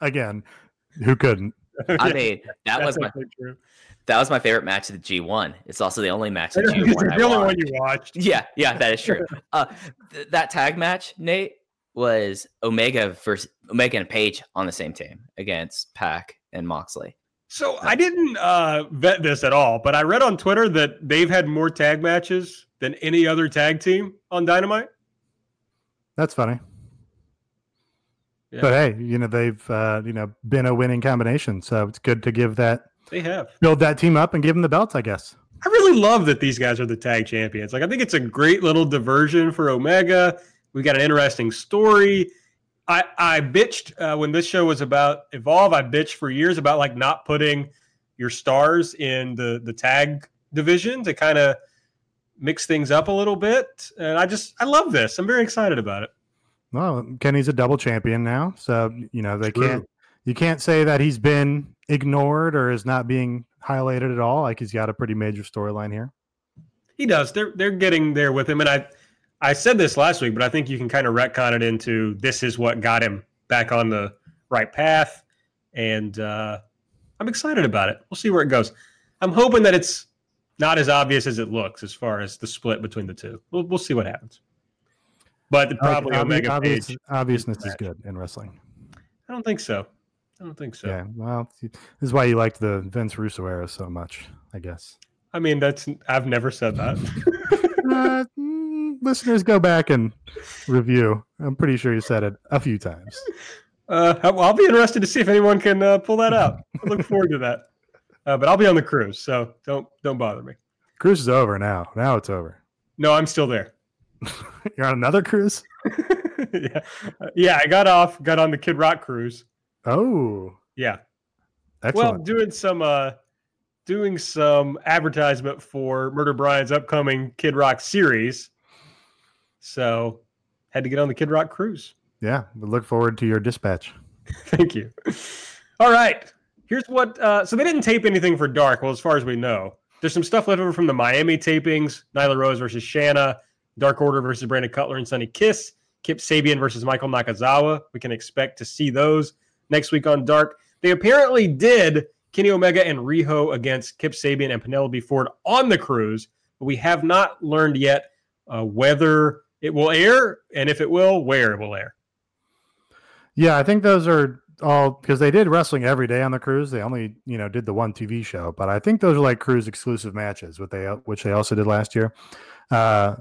again, who couldn't? I mean, that That's was my true. that was my favorite match of the G1. It's also the only match of the G1 I the only one watched. you watched. Yeah, yeah, that is true. uh, th- that tag match, Nate, was Omega versus Omega and Page on the same team against Pac and Moxley. So I didn't uh, vet this at all, but I read on Twitter that they've had more tag matches than any other tag team on Dynamite. That's funny. Yeah. But hey, you know they've uh, you know been a winning combination, so it's good to give that They have. build that team up and give them the belts. I guess. I really love that these guys are the tag champions. Like I think it's a great little diversion for Omega. We got an interesting story. I I bitched uh, when this show was about Evolve. I bitched for years about like not putting your stars in the the tag division to kind of mix things up a little bit. And I just I love this. I'm very excited about it. Well, Kenny's a double champion now, so you know they True. can't. You can't say that he's been ignored or is not being highlighted at all. Like he's got a pretty major storyline here. He does. They're they're getting there with him, and I I said this last week, but I think you can kind of retcon it into this is what got him back on the right path, and uh, I'm excited about it. We'll see where it goes. I'm hoping that it's not as obvious as it looks as far as the split between the two. We'll we'll see what happens. But probably Obvi- Omega obvious, Page. obviousness is good in wrestling. I don't think so. I don't think so. Yeah. Well, this is why you liked the Vince Russo era so much, I guess. I mean, that's I've never said that. uh, mm, listeners, go back and review. I'm pretty sure you said it a few times. Uh, I'll I'll be interested to see if anyone can uh, pull that out. I look forward to that. Uh, but I'll be on the cruise, so don't don't bother me. Cruise is over now. Now it's over. No, I'm still there. You're on another cruise? yeah. yeah, I got off, got on the Kid Rock cruise. Oh, Yeah. excellent. Well, doing some uh doing some advertisement for Murder Brian's upcoming Kid Rock series. So had to get on the Kid Rock cruise. yeah, we look forward to your dispatch. Thank you. All right. Here's what uh so they didn't tape anything for Dark, well, as far as we know. There's some stuff left over from the Miami tapings, Nyla Rose versus Shanna, Dark Order versus Brandon Cutler and Sunny Kiss, Kip Sabian versus Michael Nakazawa. We can expect to see those next week on Dark. They apparently did Kenny Omega and Riho against Kip Sabian and Penelope Ford on the cruise, but we have not learned yet uh, whether it will air and if it will, where it will air. Yeah, I think those are all because they did wrestling every day on the cruise. They only, you know, did the one TV show, but I think those are like cruise exclusive matches, what they which they also did last year. Uh,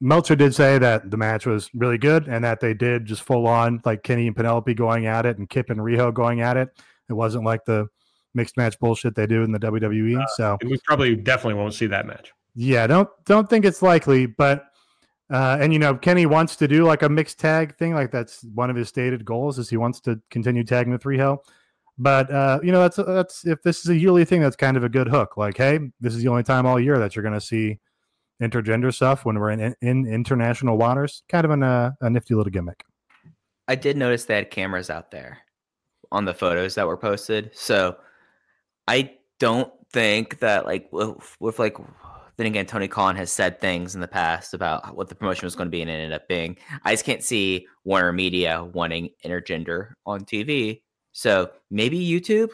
Meltzer did say that the match was really good and that they did just full on like Kenny and Penelope going at it and Kip and Riho going at it. It wasn't like the mixed match bullshit they do in the WWE. so we probably definitely won't see that match. yeah, don't don't think it's likely, but uh, and you know Kenny wants to do like a mixed tag thing, like that's one of his stated goals is he wants to continue tagging the three hill. But uh, you know that's that's if this is a yearly thing, that's kind of a good hook. Like, hey, this is the only time all year that you're going to see intergender stuff when we're in in international waters. Kind of an, uh, a nifty little gimmick. I did notice they had cameras out there on the photos that were posted. So I don't think that like with, with like then again Tony Khan has said things in the past about what the promotion was going to be and it ended up being. I just can't see Warner Media wanting intergender on TV. So maybe YouTube.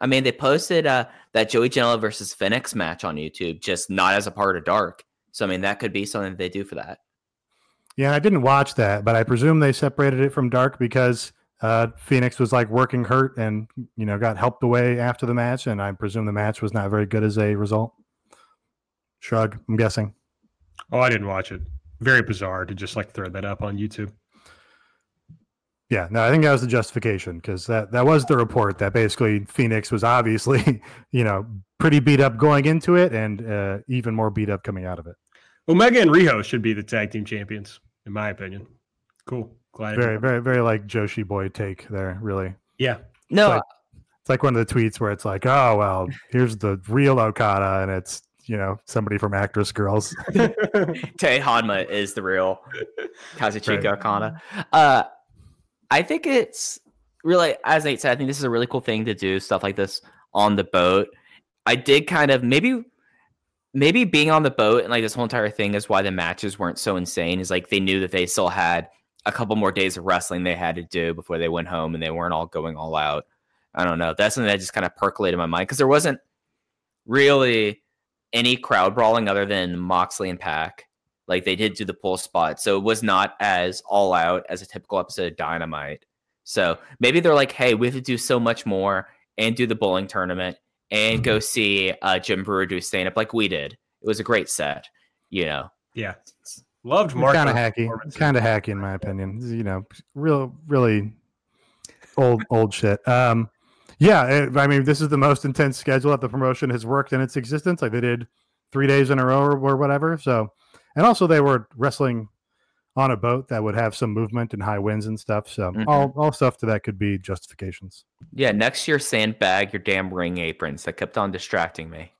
I mean, they posted uh, that Joey Janela versus Phoenix match on YouTube, just not as a part of Dark. So I mean, that could be something that they do for that. Yeah, I didn't watch that, but I presume they separated it from Dark because uh, Phoenix was like working hurt and you know got helped away after the match, and I presume the match was not very good as a result. Shrug. I'm guessing. Oh, I didn't watch it. Very bizarre to just like throw that up on YouTube. Yeah, no, I think that was the justification because that that was the report that basically Phoenix was obviously you know pretty beat up going into it and uh, even more beat up coming out of it. Omega and Riho should be the tag team champions, in my opinion. Cool. Glad. Very, very, very like Joshi boy take there. Really, Yeah. No, like- it's like one of the tweets where it's like, oh well, here's the real Okada, and it's you know somebody from Actress Girls. Tay Hanma is the real Kazuchika Right. Okada. Uh, I think it's really, as Nate said, I think this is a really cool thing to do stuff like this on the boat. I did kind of maybe, maybe being on the boat and like this whole entire thing is why the matches weren't so insane. Is like they knew that they still had a couple more days of wrestling they had to do before they went home, and they weren't all going all out. I don't know. That's something that just kind of percolated in my mind because there wasn't really any crowd brawling other than Moxley and Pac. Like they did do the pull spot, so it was not as all out as a typical episode of Dynamite. So maybe they're like, "Hey, we have to do so much more and do the bowling tournament and go see uh, Jim Breuer do stand up like we did. It was a great set, you know." yeah. Loved Mark. kind of hacky, kind of hacky in my opinion. You know, real, really old, old shit. Um, yeah, it- I mean, this is the most intense schedule that the promotion has worked in its existence. Like they did three days in a row or, or whatever. So, and also they were wrestling on a boat that would have some movement and high winds and stuff. So, Mhm. all all stuff to that could be justifications. Yeah, next year sandbag your damn ring aprons that kept on distracting me.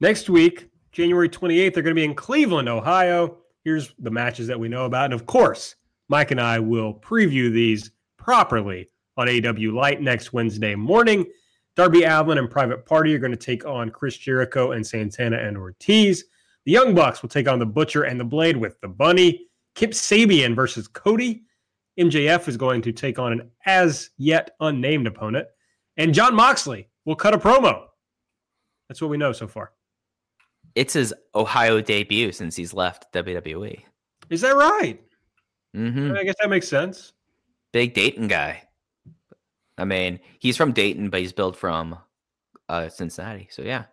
Next week, January 28th, they're going to be in Cleveland, Ohio. Here's the matches that we know about. And of course, Mike and I will preview these properly on AW Light next Wednesday morning. Darby Allin and Private Party are going to take on Chris Jericho and Santana and Ortiz. The Young Bucks will take on the Butcher and the Blade with the Bunny. Kip Sabian versus Cody. MJF is going to take on an as yet unnamed opponent. And John Moxley will cut a promo. That's what we know so far. It's his Ohio debut since he's left WWE. Is that right? Mm-hmm. I guess that makes sense. Big Dayton guy. I mean, he's from Dayton, but he's built from uh, Cincinnati. So yeah.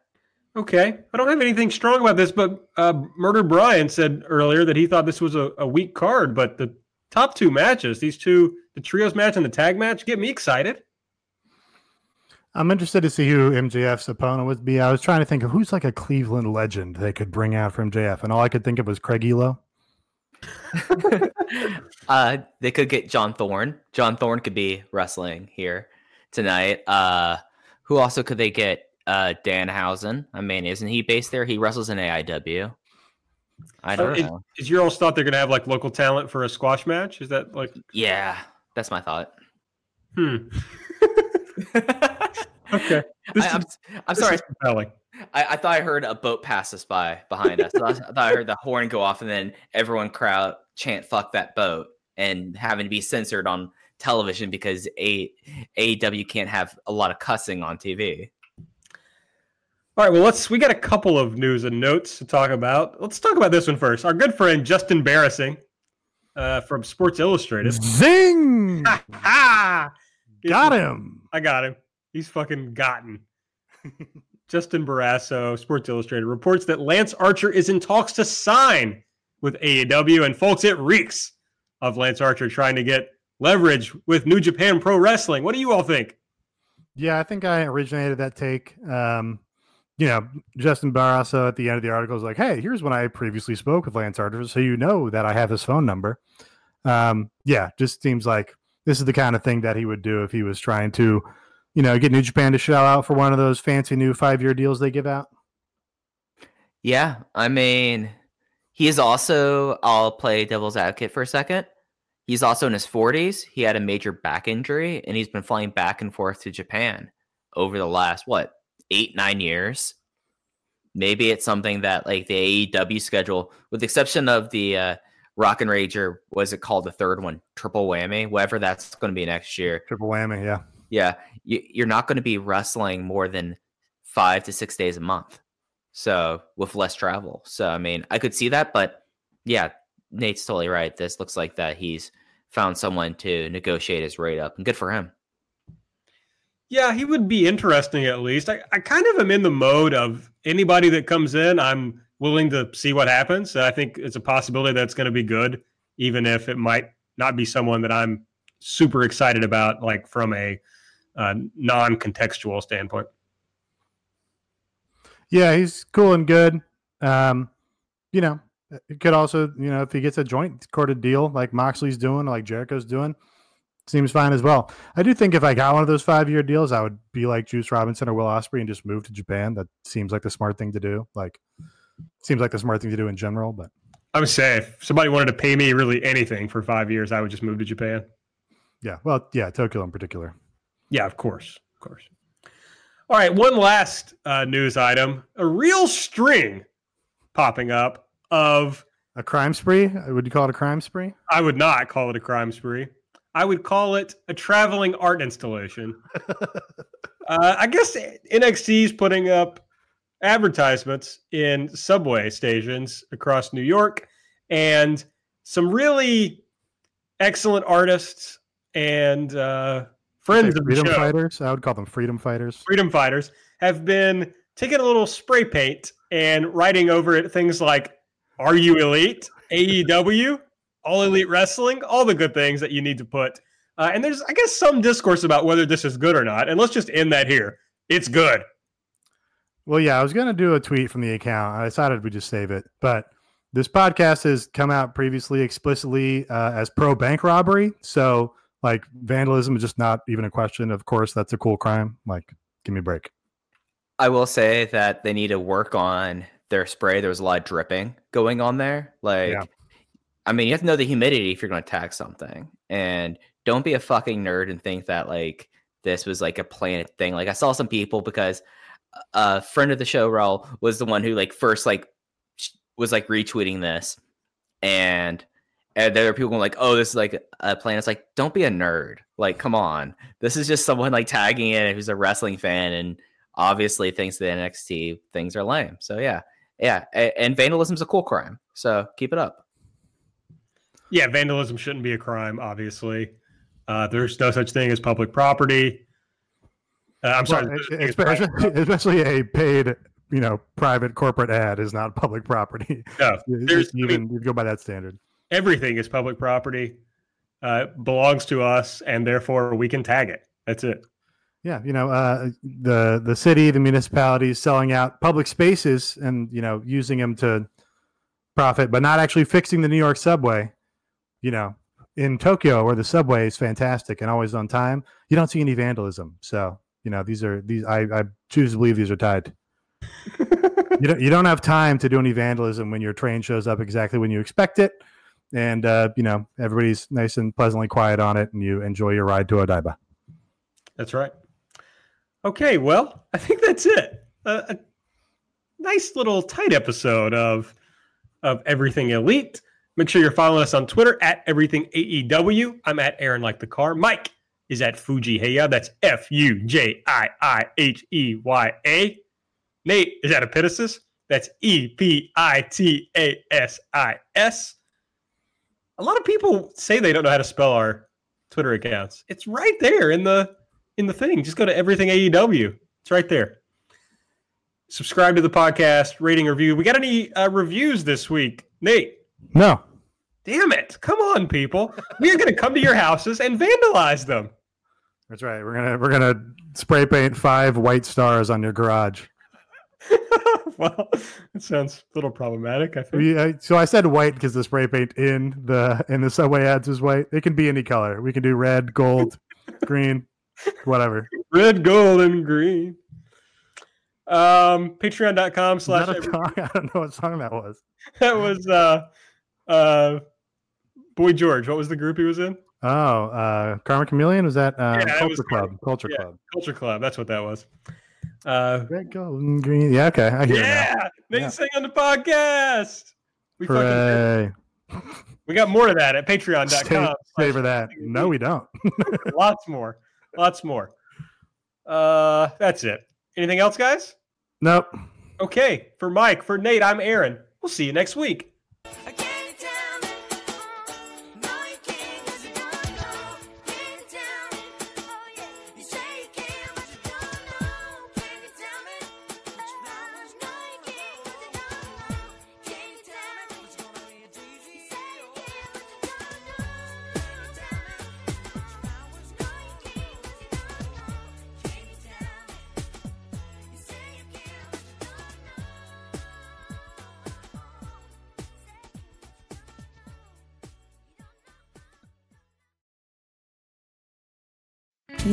Okay. I don't have anything strong about this, but uh, Murder Brian said earlier that he thought this was a, a weak card, but the top two matches, these two, the trios match and the tag match, get me excited. I'm interested to see who MJF's opponent would be. I was trying to think of who's like a Cleveland legend they could bring out from MJF, and all I could think of was Craig Elo. uh, they could get John Thorne. John Thorne could be wrestling here tonight. Uh, who also could they get? Uh, Danhausen. I mean, isn't he based there? He wrestles in AIW. I don't know. is your alls thought they're going to have like local talent for a squash match? Is that like, Yeah, that's my thought. hmm? Okay. This I, this sorry. is compelling. I, I thought I heard a boat pass us by behind us. I thought, I thought I heard the horn go off, and then everyone crowd chant "fuck that boat" and having to be censored on television because a AEW can't have a lot of cussing on TV. All right, well, let's. We got a couple of news and notes to talk about. Let's talk about this one first. Our good friend Justin Barrissing uh, from Sports Illustrated. Zing! ha! Got him. I got him. He's fucking gotten. Justin Barrasso, Sports Illustrated, reports that Lance Archer is in talks to sign with AEW. And folks, it reeks of Lance Archer trying to get leverage with New Japan Pro Wrestling. What do you all think? Yeah, I think I originated that take. Um, you know, Justin Barrasso at the end of the article is like, "Hey, here's when I previously spoke with Lance Archer, so you know that I have his phone number." Um, yeah, just seems like this is the kind of thing that he would do if he was trying to, you know, get New Japan to shell out for one of those fancy new five-year deals they give out. Yeah, I mean, he is also. I'll play devil's advocate for a second. He's also in his 40s. He had a major back injury, and he's been flying back and forth to Japan over the last what eight nine years. Maybe it's something that like the AEW schedule, with the exception of the uh, Rock and Rager, was it called the third one, Triple Whammy, whatever that's going to be next year. Triple whammy, yeah. Yeah, you're not going to be wrestling more than five to six days a month. So with less travel. So I mean, I could see that, but yeah, Nate's totally right. This looks like that he's found someone to negotiate his rate up, and good for him. Yeah, he would be interesting at least. I, I kind of am in the mode of anybody that comes in, I'm willing to see what happens. I think it's a possibility that's going to be good, even if it might not be someone that I'm super excited about, like from a uh, non contextual standpoint. Yeah, he's cool and good. Um, you know, it could also, you know, if he gets a joint corded deal like Moxley's doing, like Jericho's doing, seems fine as well. I do think if I got one of those five year deals, I would be like Juice Robinson or Will Ospreay and just move to Japan. That seems like the smart thing to do. Like, seems like the smart thing to do in general. But I'm safe. If somebody wanted to pay me really anything for five years, I would just move to Japan. yeah, well, yeah, Tokyo in particular. Yeah, of course. Of course. All right, one last uh, news item a real string popping up of A crime spree? Would you call it a crime spree? I would not call it a crime spree. I would call it a traveling art installation. uh, I guess NXT is putting up advertisements in subway stations across New York and some really excellent artists and uh, friends of freedom fighters. I would call them freedom fighters. freedom fighters, have been taking a little spray paint and writing over it things like "Are you elite?" AEW, All Elite Wrestling, all the good things that you need to put. Uh, and there's, I guess, some discourse about whether this is good or not. And let's just end that here. It's good. Well, yeah, I was going to do a tweet from the account. I decided we just save it. But this podcast has come out previously explicitly uh, as pro bank robbery. So, like, vandalism is just not even a question. Of course, that's a cool crime. Like, give me a break. I will say that they need to work on their spray. There was a lot of dripping going on there. Like, Yeah. I mean, you have to know the humidity if you're going to tag something, and don't be a fucking nerd and think that like this was like a planet thing. Like, I saw some people because a friend of the show, Raul, was the one who like first like was like retweeting this, and and there are people going like, "Oh, this is like a plan." It's like, don't be a nerd. Like, come on, this is just someone like tagging in who's a wrestling fan and obviously thinks the NXT things are lame. So yeah, yeah, a- and vandalism's a cool crime. So keep it up. Yeah, vandalism shouldn't be a crime, obviously. Uh, there's no such thing as public property. Uh, I'm sorry. Well, there's no such thing as especially, especially a paid, you know, private corporate ad is not public property. No, there's- I even mean- you go by that standard. Everything is public property, uh, belongs to us, and therefore we can tag it. That's it. Yeah, you know, uh, the the city, the municipalities selling out public spaces and you know using them to profit, but not actually fixing the New York subway. You know, in Tokyo, where the subway is fantastic and always on time, you don't see any vandalism. So you know, these are these. I, I choose to believe these are tied. you don't you don't have time to do any vandalism when your train shows up exactly when you expect it, and uh, you know everybody's nice and pleasantly quiet on it, and you enjoy your ride to Odaiba. That's right. Okay, well, I think that's it. Uh, a nice little tight episode of of everything elite. Make sure you're following us on Twitter at everything AEW. I'm at Aaron like the car. Mike is at Fuji Heya. That's F U J I I H E Y A. Nate is at Epitasis. That's E P I T A S I S. A lot of people say they don't know how to spell our Twitter accounts. It's right there in the in the thing. Just go to everything AEW. It's right there. Subscribe to the podcast, rating, review. We got any uh, reviews this week, Nate? No, Damn it! Come on, people. We are going to come to your houses and vandalize them. that's right. We're gonna we're gonna spray paint five white stars on your garage. well, it sounds a little problematic. I think. We, uh, so I said white because the spray paint in the in the subway ads is white. It can be any color. We can do red, gold, green, whatever. Red, gold, and green. Um, Patreon.com slash. that a song? I don't know what song that was. That was uh, uh, Boy George. What was the group he was in? Oh, uh, Karma Chameleon was that uh, Yeah, Culture was Club? Culture yeah. Club. Culture Club. That's what that was. Uh, Red, gold, and green. Yeah, okay. I hear it now. yeah, Nate Yeah. sang on the podcast. We fucking Hooray. we got more of that at Patreon.com. stay for that. No, we don't. lots more, lots more. Uh, that's it. Anything else, guys? nope. Okay, for Mike, for Nate, I'm Aaron. We'll see you next week.